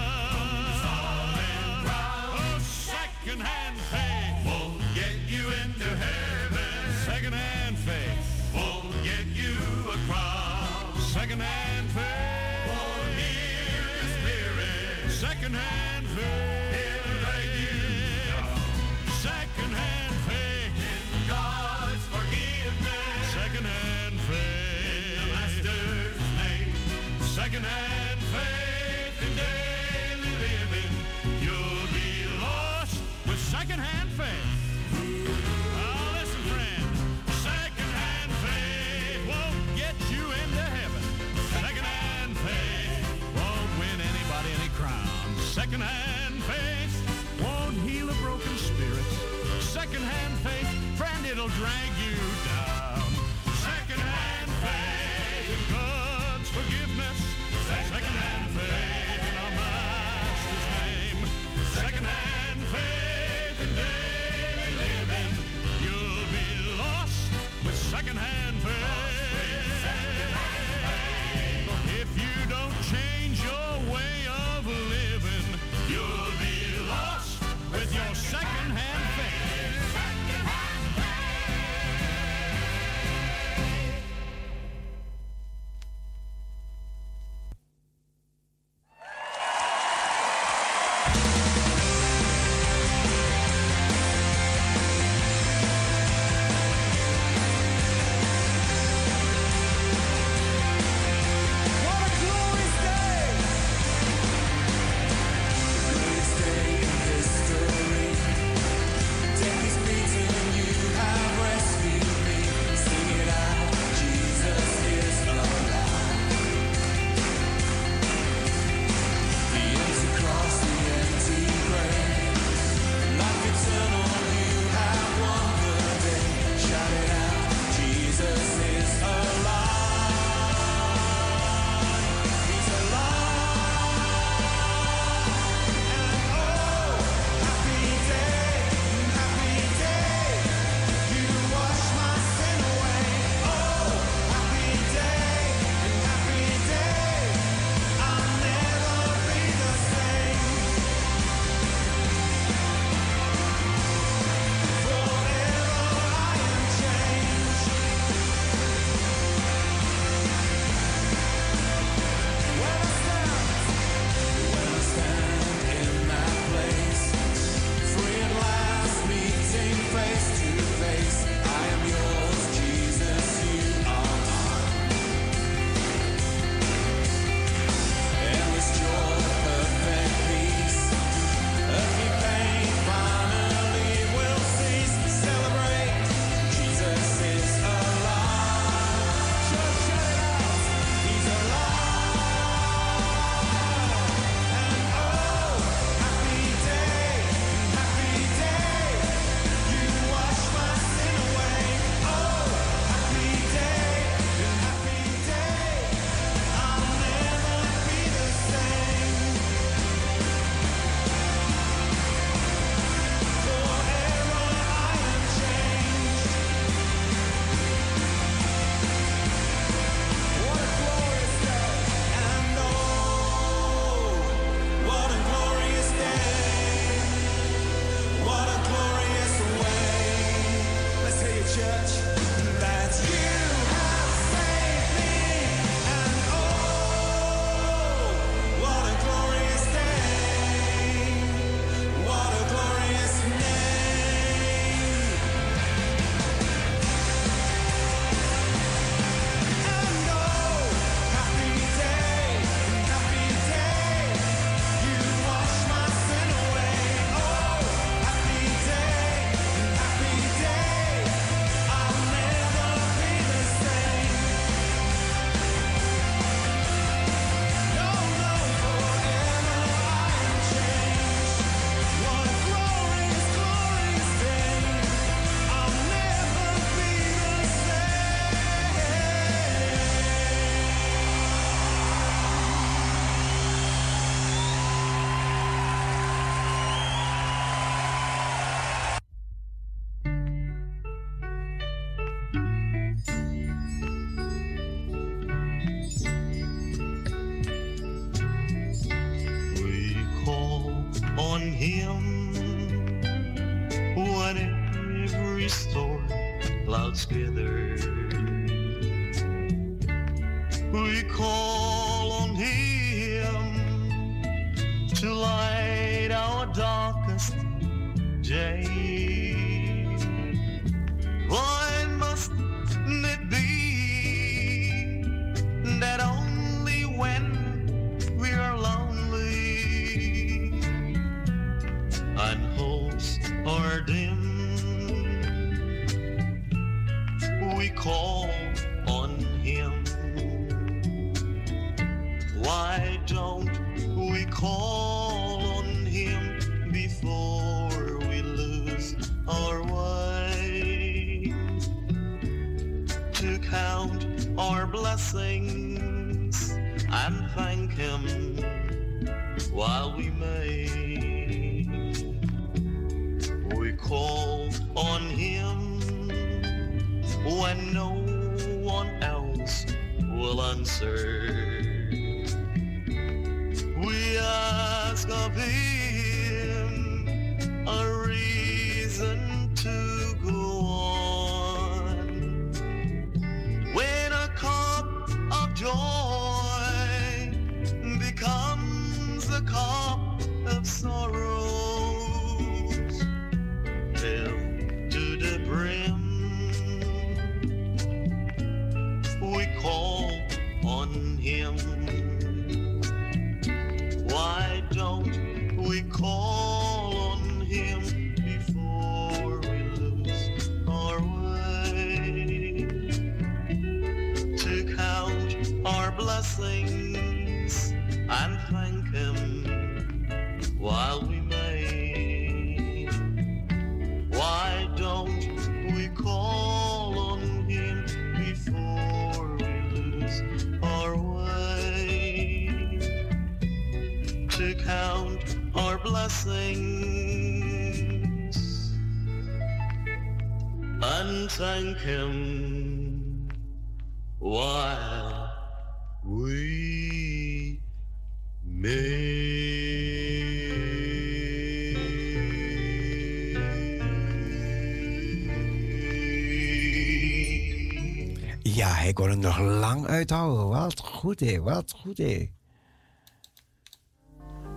ik kon het nog lang uithouden. Oh, wat goed, hé. Wat goed, hé.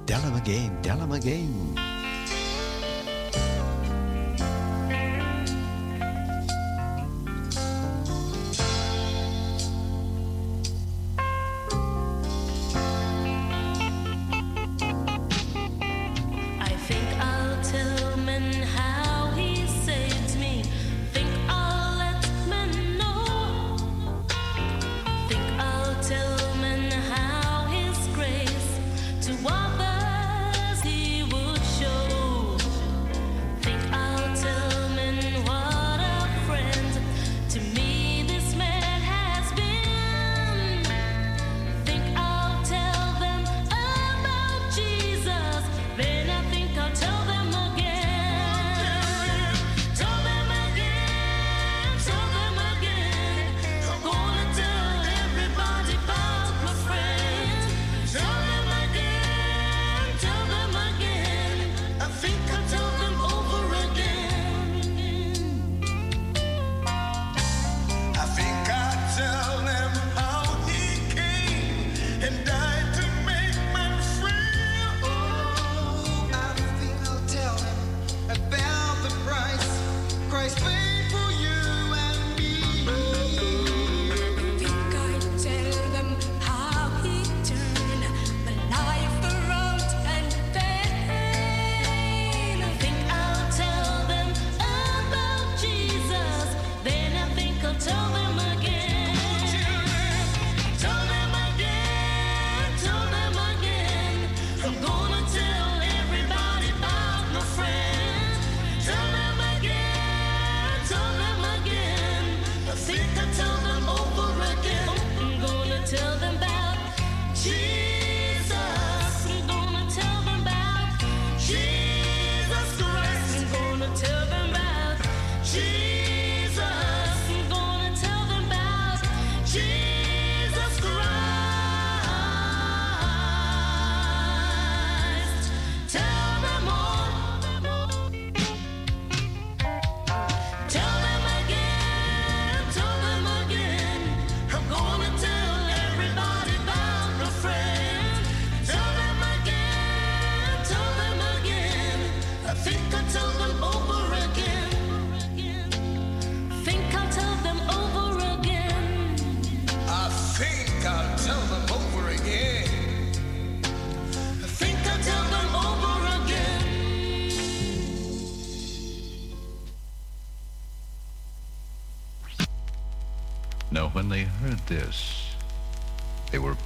Tell him again. Tell him again.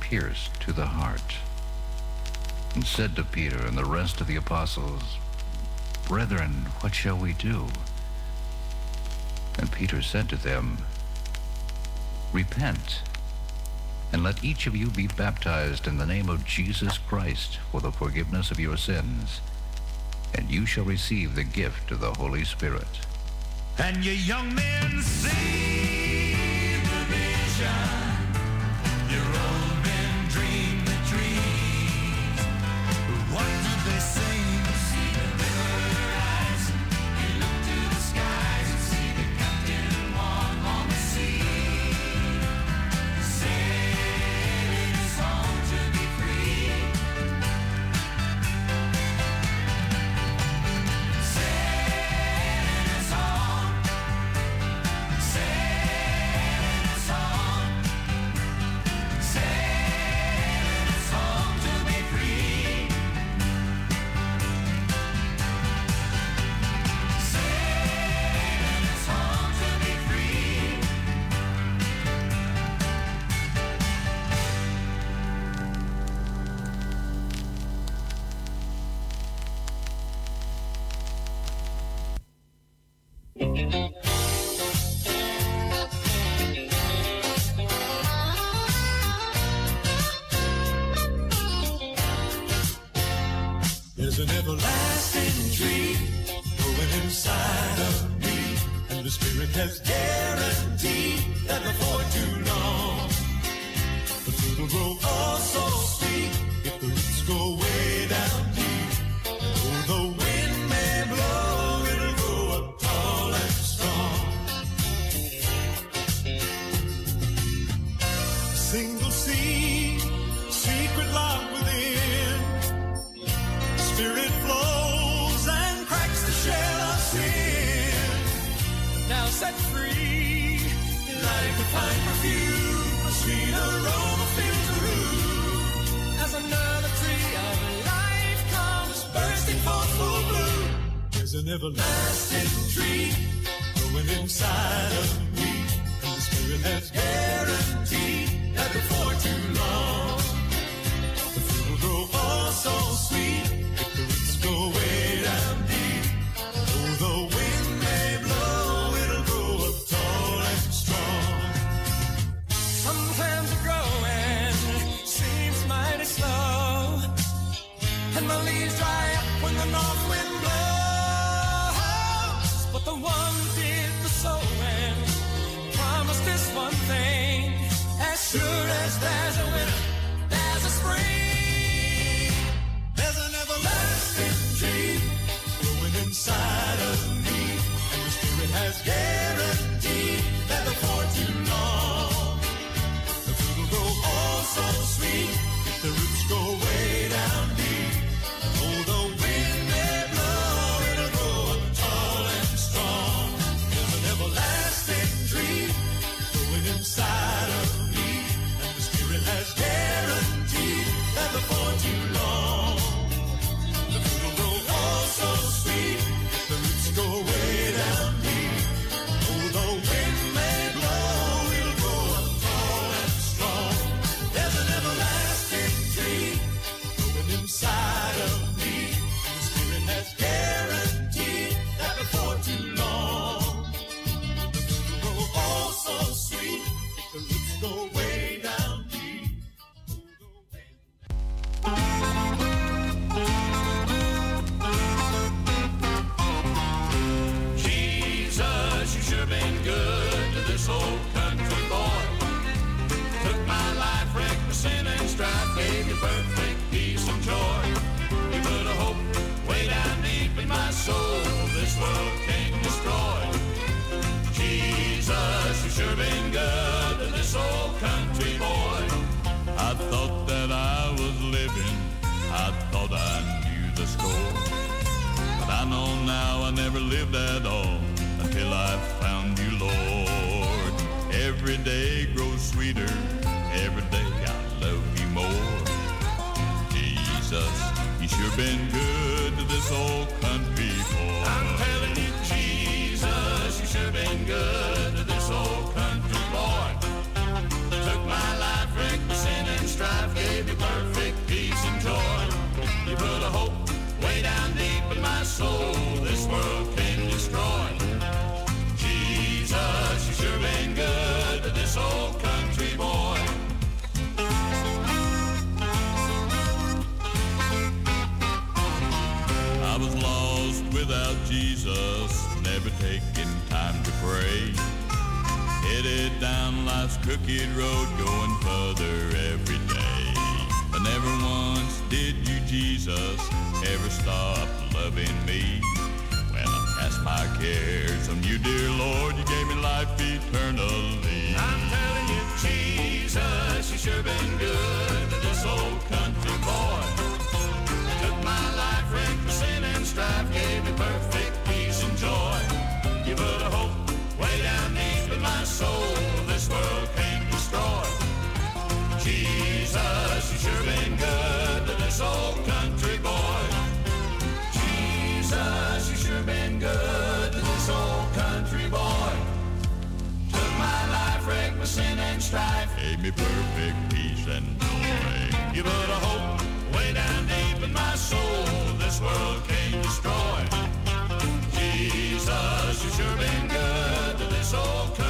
pierced to the heart, and said to Peter and the rest of the apostles, Brethren, what shall we do? And Peter said to them, Repent, and let each of you be baptized in the name of Jesus Christ for the forgiveness of your sins, and you shall receive the gift of the Holy Spirit. And ye young men, sing! everlasting tree growing inside of me. strife gave me perfect peace and joy. You put a hope way down deep in my soul this world can't destroy. Jesus, you've sure been good to this old country.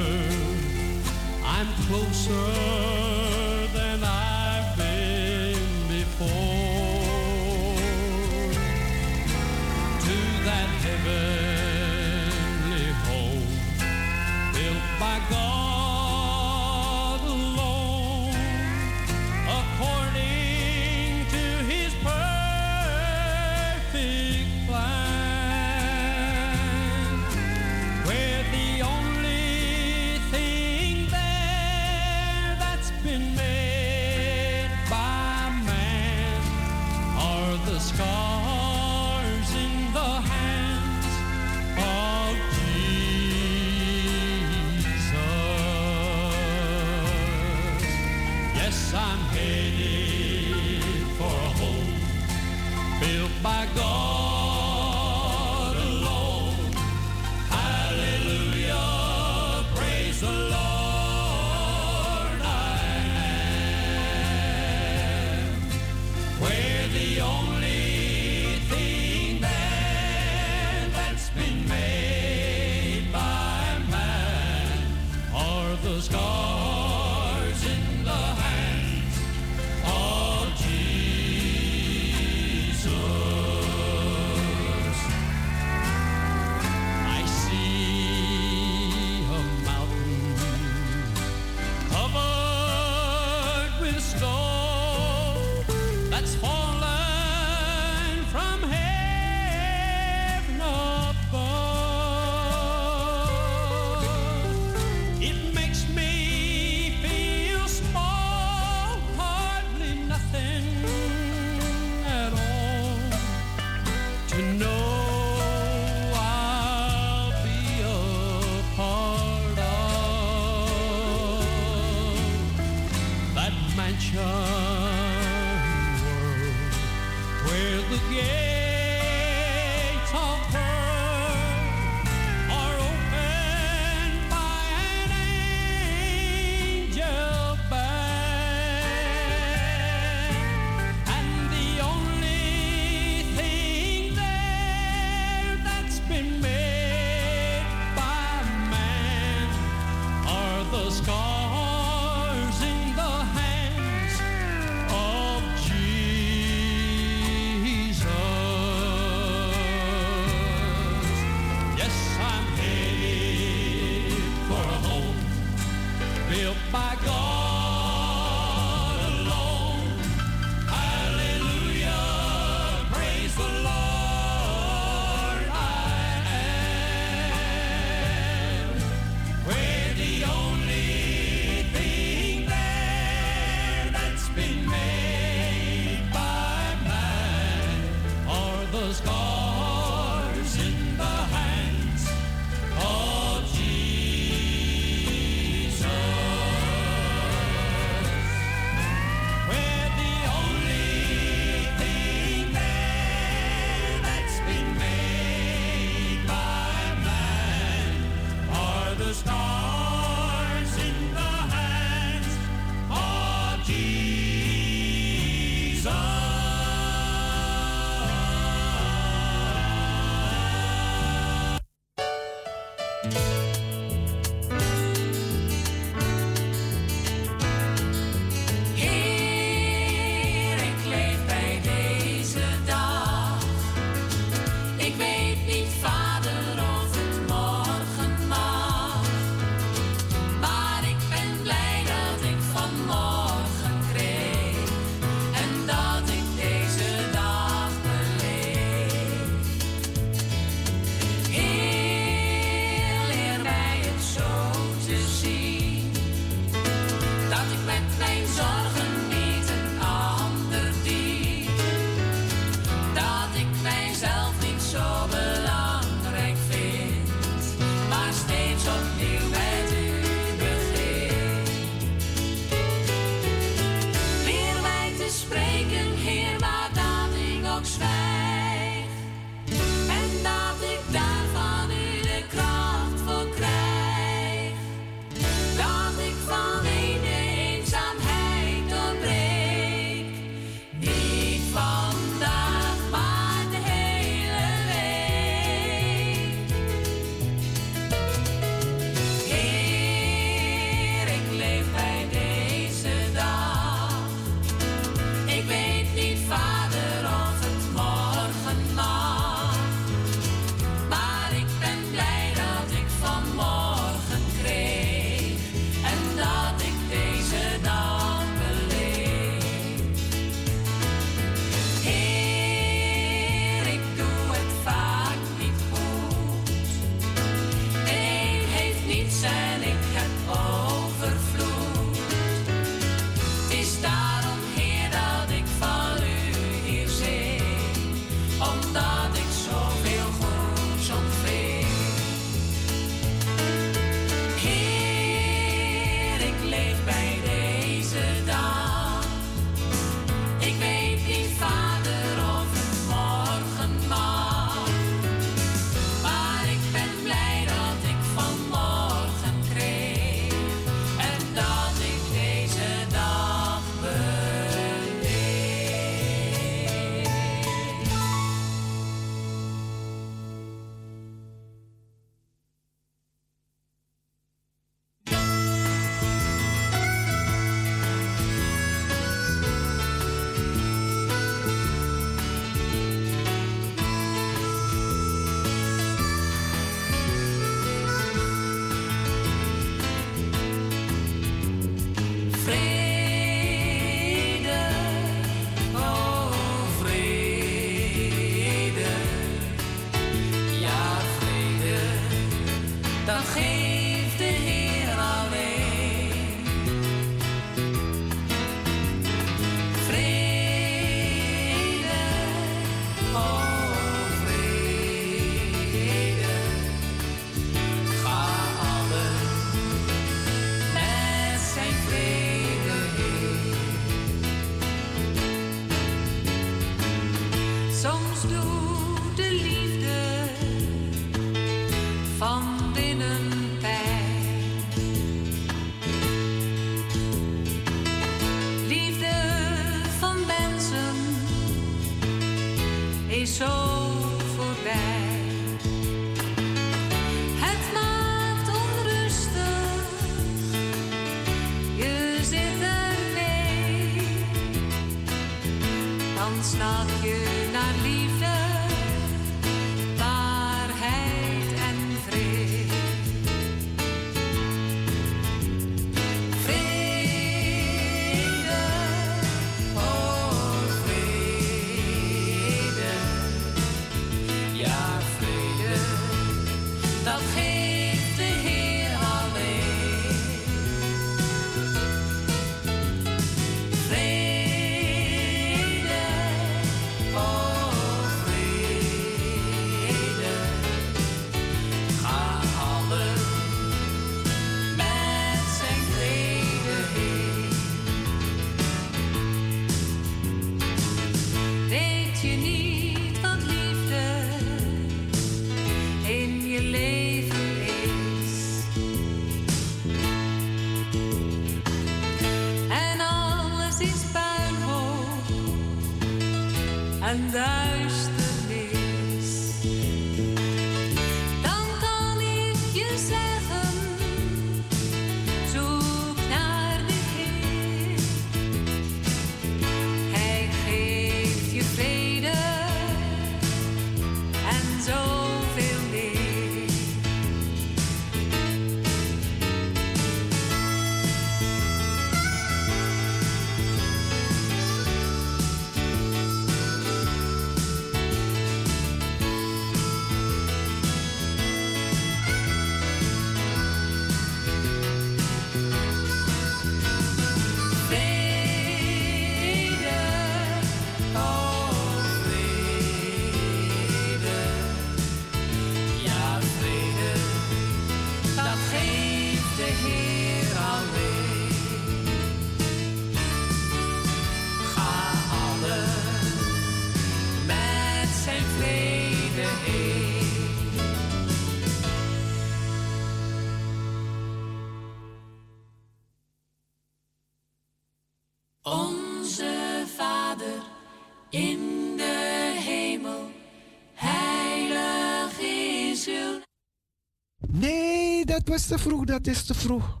Was te vroeg, dat is te vroeg.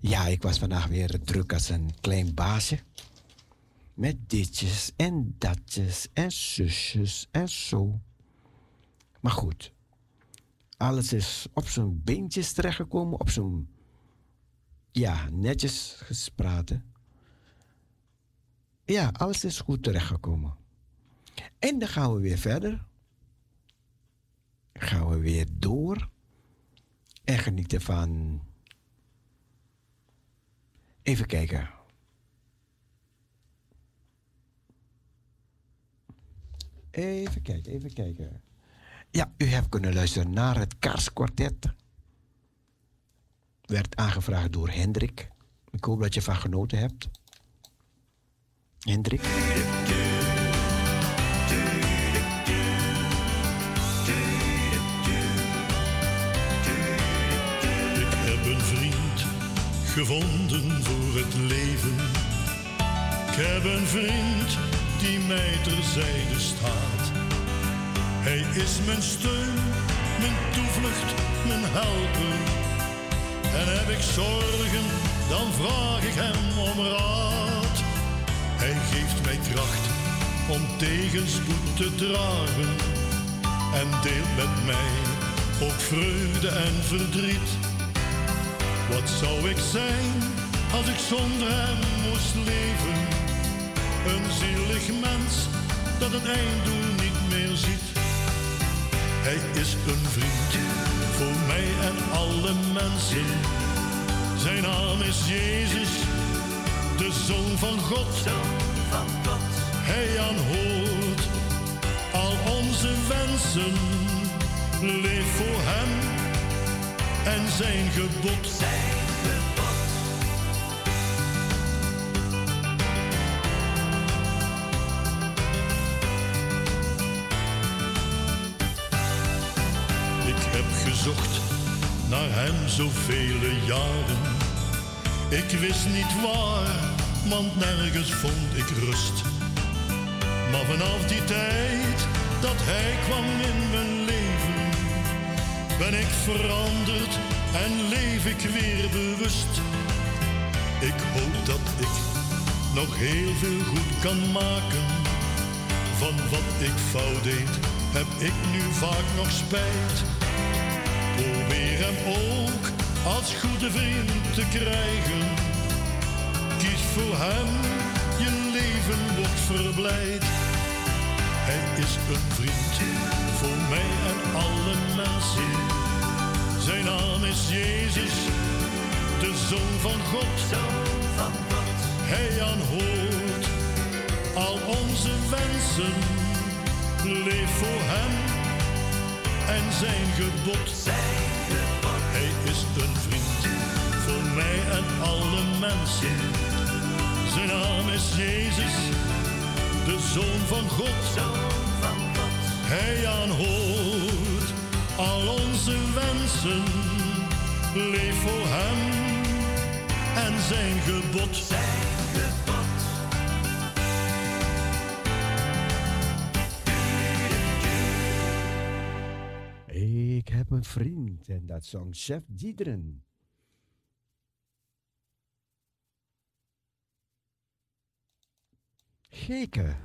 Ja, ik was vandaag weer druk als een klein baasje. Met ditjes en datjes en zusjes en zo. Maar goed, alles is op zijn beentjes terechtgekomen, op zijn, ja, netjes gespraten. Ja, alles is goed terechtgekomen. En dan gaan we weer verder. Gaan we weer door. En genieten van. Even kijken. Even kijken, even kijken. Ja, u hebt kunnen luisteren naar het Karskwartet. Werd aangevraagd door Hendrik. Ik hoop dat je van genoten hebt. Hendrik. Gevonden voor het leven. Ik heb een vriend die mij terzijde staat. Hij is mijn steun, mijn toevlucht, mijn helper. En heb ik zorgen, dan vraag ik hem om raad. Hij geeft mij kracht om tegenspoed te dragen. En deelt met mij ook vreugde en verdriet. Wat zou ik zijn als ik zonder hem moest leven? Een zielig mens dat het einddoel niet meer ziet. Hij is een vriend voor mij en alle mensen. Zijn naam is Jezus, de Zoon van God. Hij aanhoort al onze wensen. Leef voor hem en zijn gebod. Ik heb gezocht naar hem zoveel jaren. Ik wist niet waar, want nergens vond ik rust. Maar vanaf die tijd dat hij kwam in mijn ben ik veranderd en leef ik weer bewust. Ik hoop dat ik nog heel veel goed kan maken. Van wat ik fout deed, heb ik nu vaak nog spijt. Probeer hem ook als goede vriend te krijgen. Kies voor hem, je leven wordt verblijd. Hij is een vriend voor mij en alle mensen. Zijn naam is Jezus, de Zoon van God. Hij aanhoort al onze wensen. Leef voor hem en zijn gebod. Hij is een vriend voor mij en alle mensen. Zijn naam is Jezus, de Zoon van God. Hij aanhoort al onze wensen. Leef voor hem en zijn gebod. Ik heb een vriend en dat zong Chef Diederen. Geke.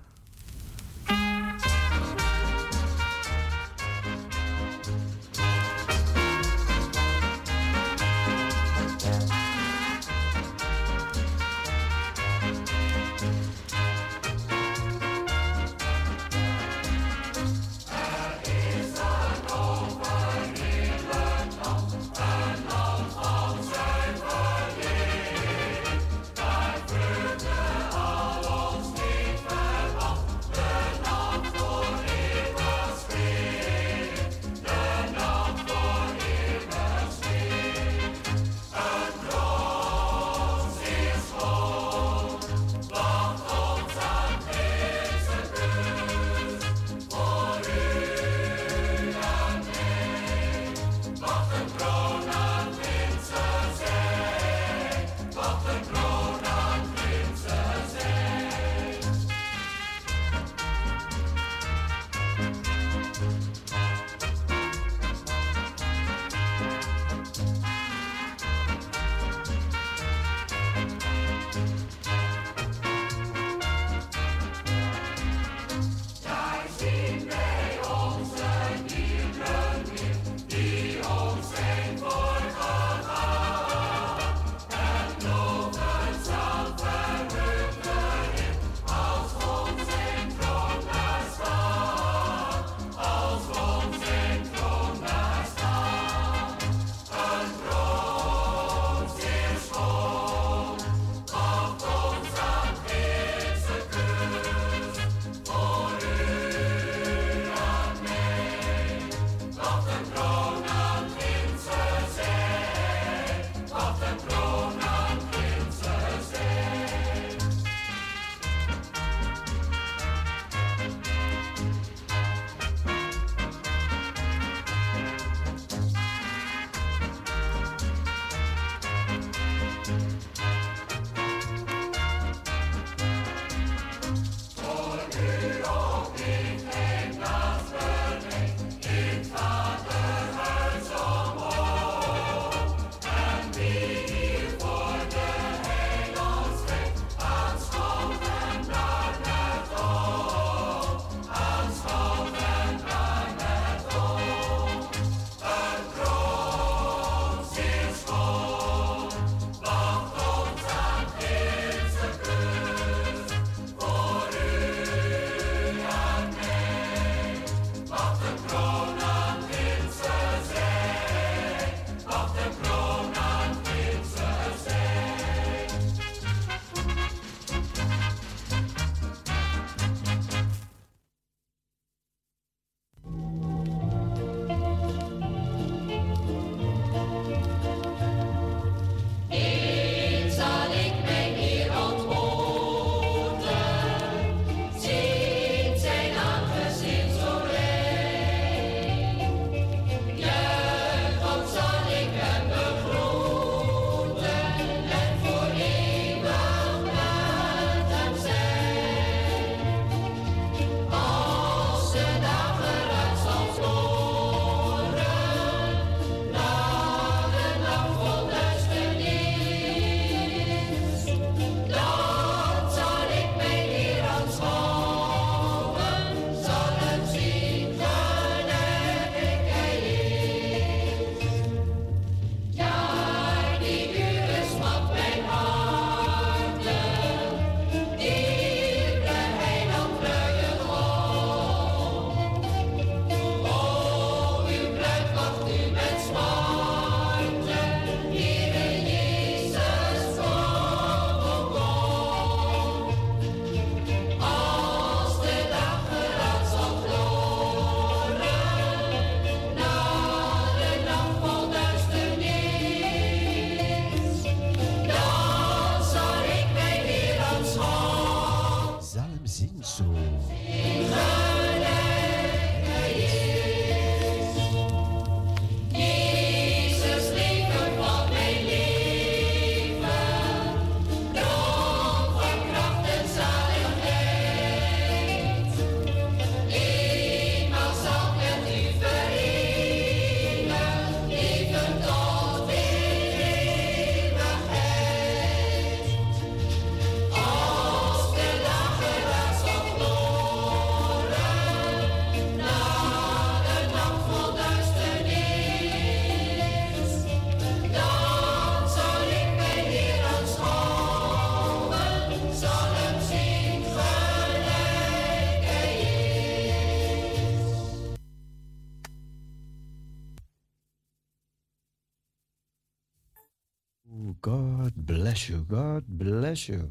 God bless you.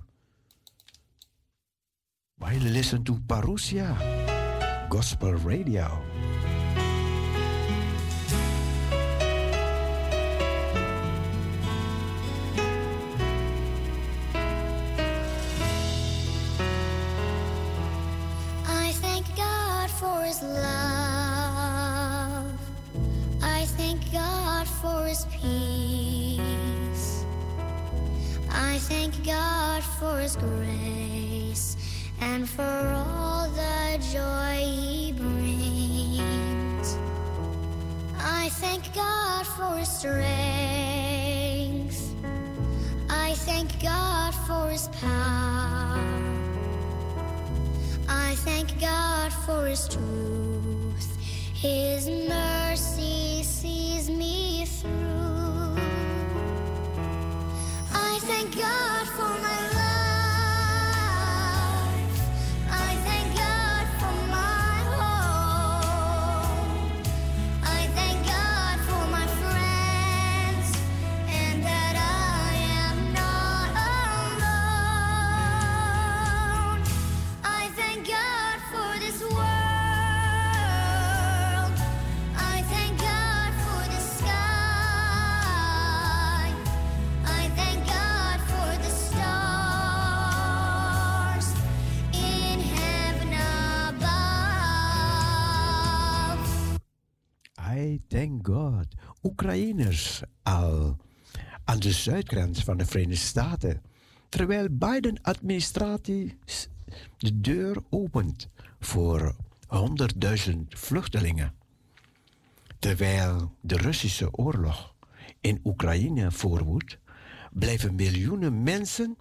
While you listen to Parousia Gospel Radio. Al aan de zuidgrens van de Verenigde Staten. Terwijl Biden-administratie de deur opent voor 100.000 vluchtelingen. Terwijl de Russische oorlog in Oekraïne voorwoedt, blijven miljoenen mensen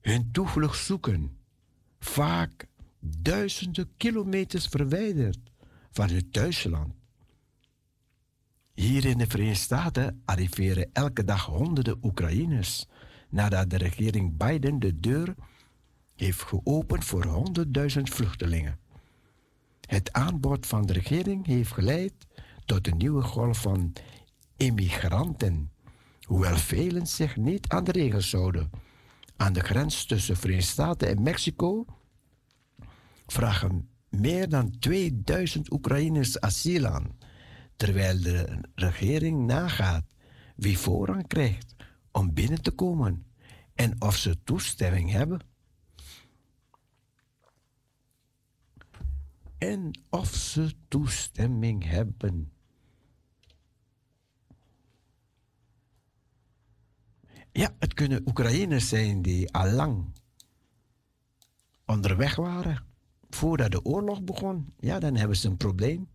hun toevlucht zoeken. Vaak duizenden kilometers verwijderd van hun thuisland. Hier in de Verenigde Staten arriveren elke dag honderden Oekraïners nadat de regering Biden de deur heeft geopend voor 100.000 vluchtelingen. Het aanbod van de regering heeft geleid tot een nieuwe golf van immigranten, hoewel velen zich niet aan de regels houden. Aan de grens tussen Verenigde Staten en Mexico vragen meer dan 2000 Oekraïners asiel aan, terwijl de regering nagaat wie voorrang krijgt om binnen te komen en of ze toestemming hebben. En of ze toestemming hebben. Ja, het kunnen Oekraïners zijn die al lang onderweg waren voordat de oorlog begon. Ja, dan hebben ze een probleem.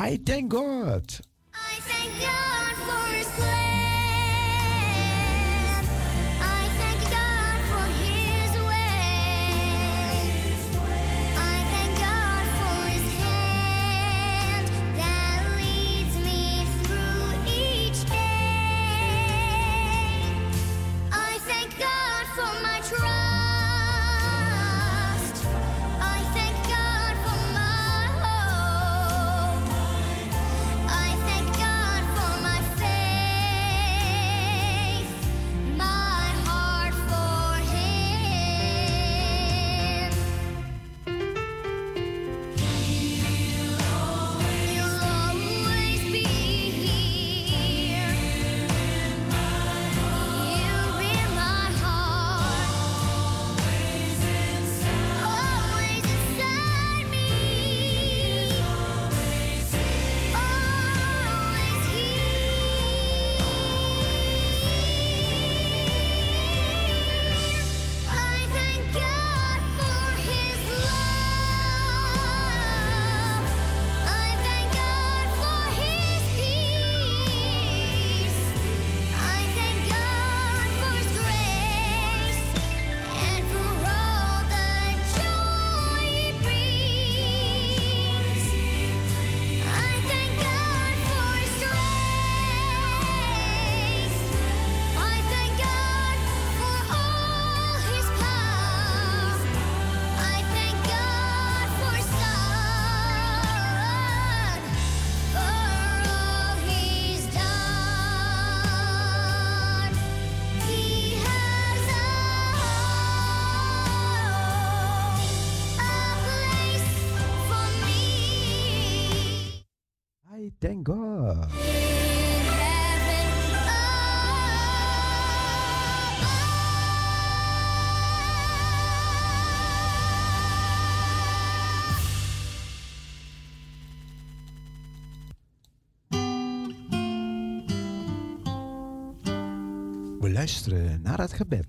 I thank God. I thank God naar het gebed.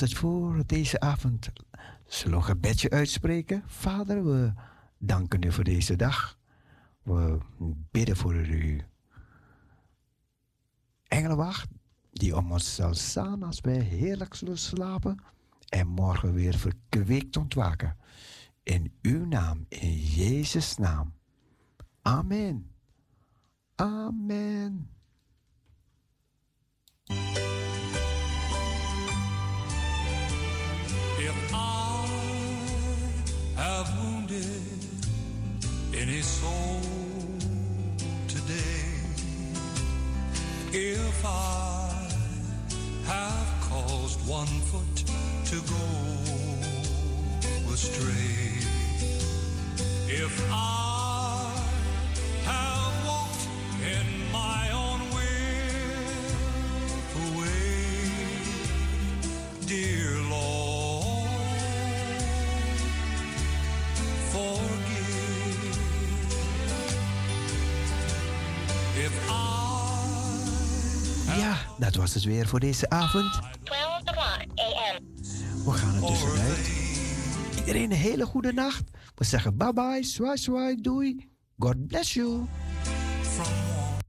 Was het voor deze avond. Zullen we een gebedje uitspreken? Vader, we danken u voor deze dag. We bidden voor u. Engelenwacht, die om ons zal staan als wij heerlijk zullen slapen en morgen weer verkwikt ontwaken. In uw naam, in Jezus' naam. Amen. Amen. If I have wounded any soul today, if I have caused one foot to go astray, if I have walked in my own way, dear Ja, dat was het weer voor deze avond. 12 o'clock a.m. We gaan er tussenuit. Iedereen een hele goede nacht. We zeggen bye bye, swai swai, doei. God bless you.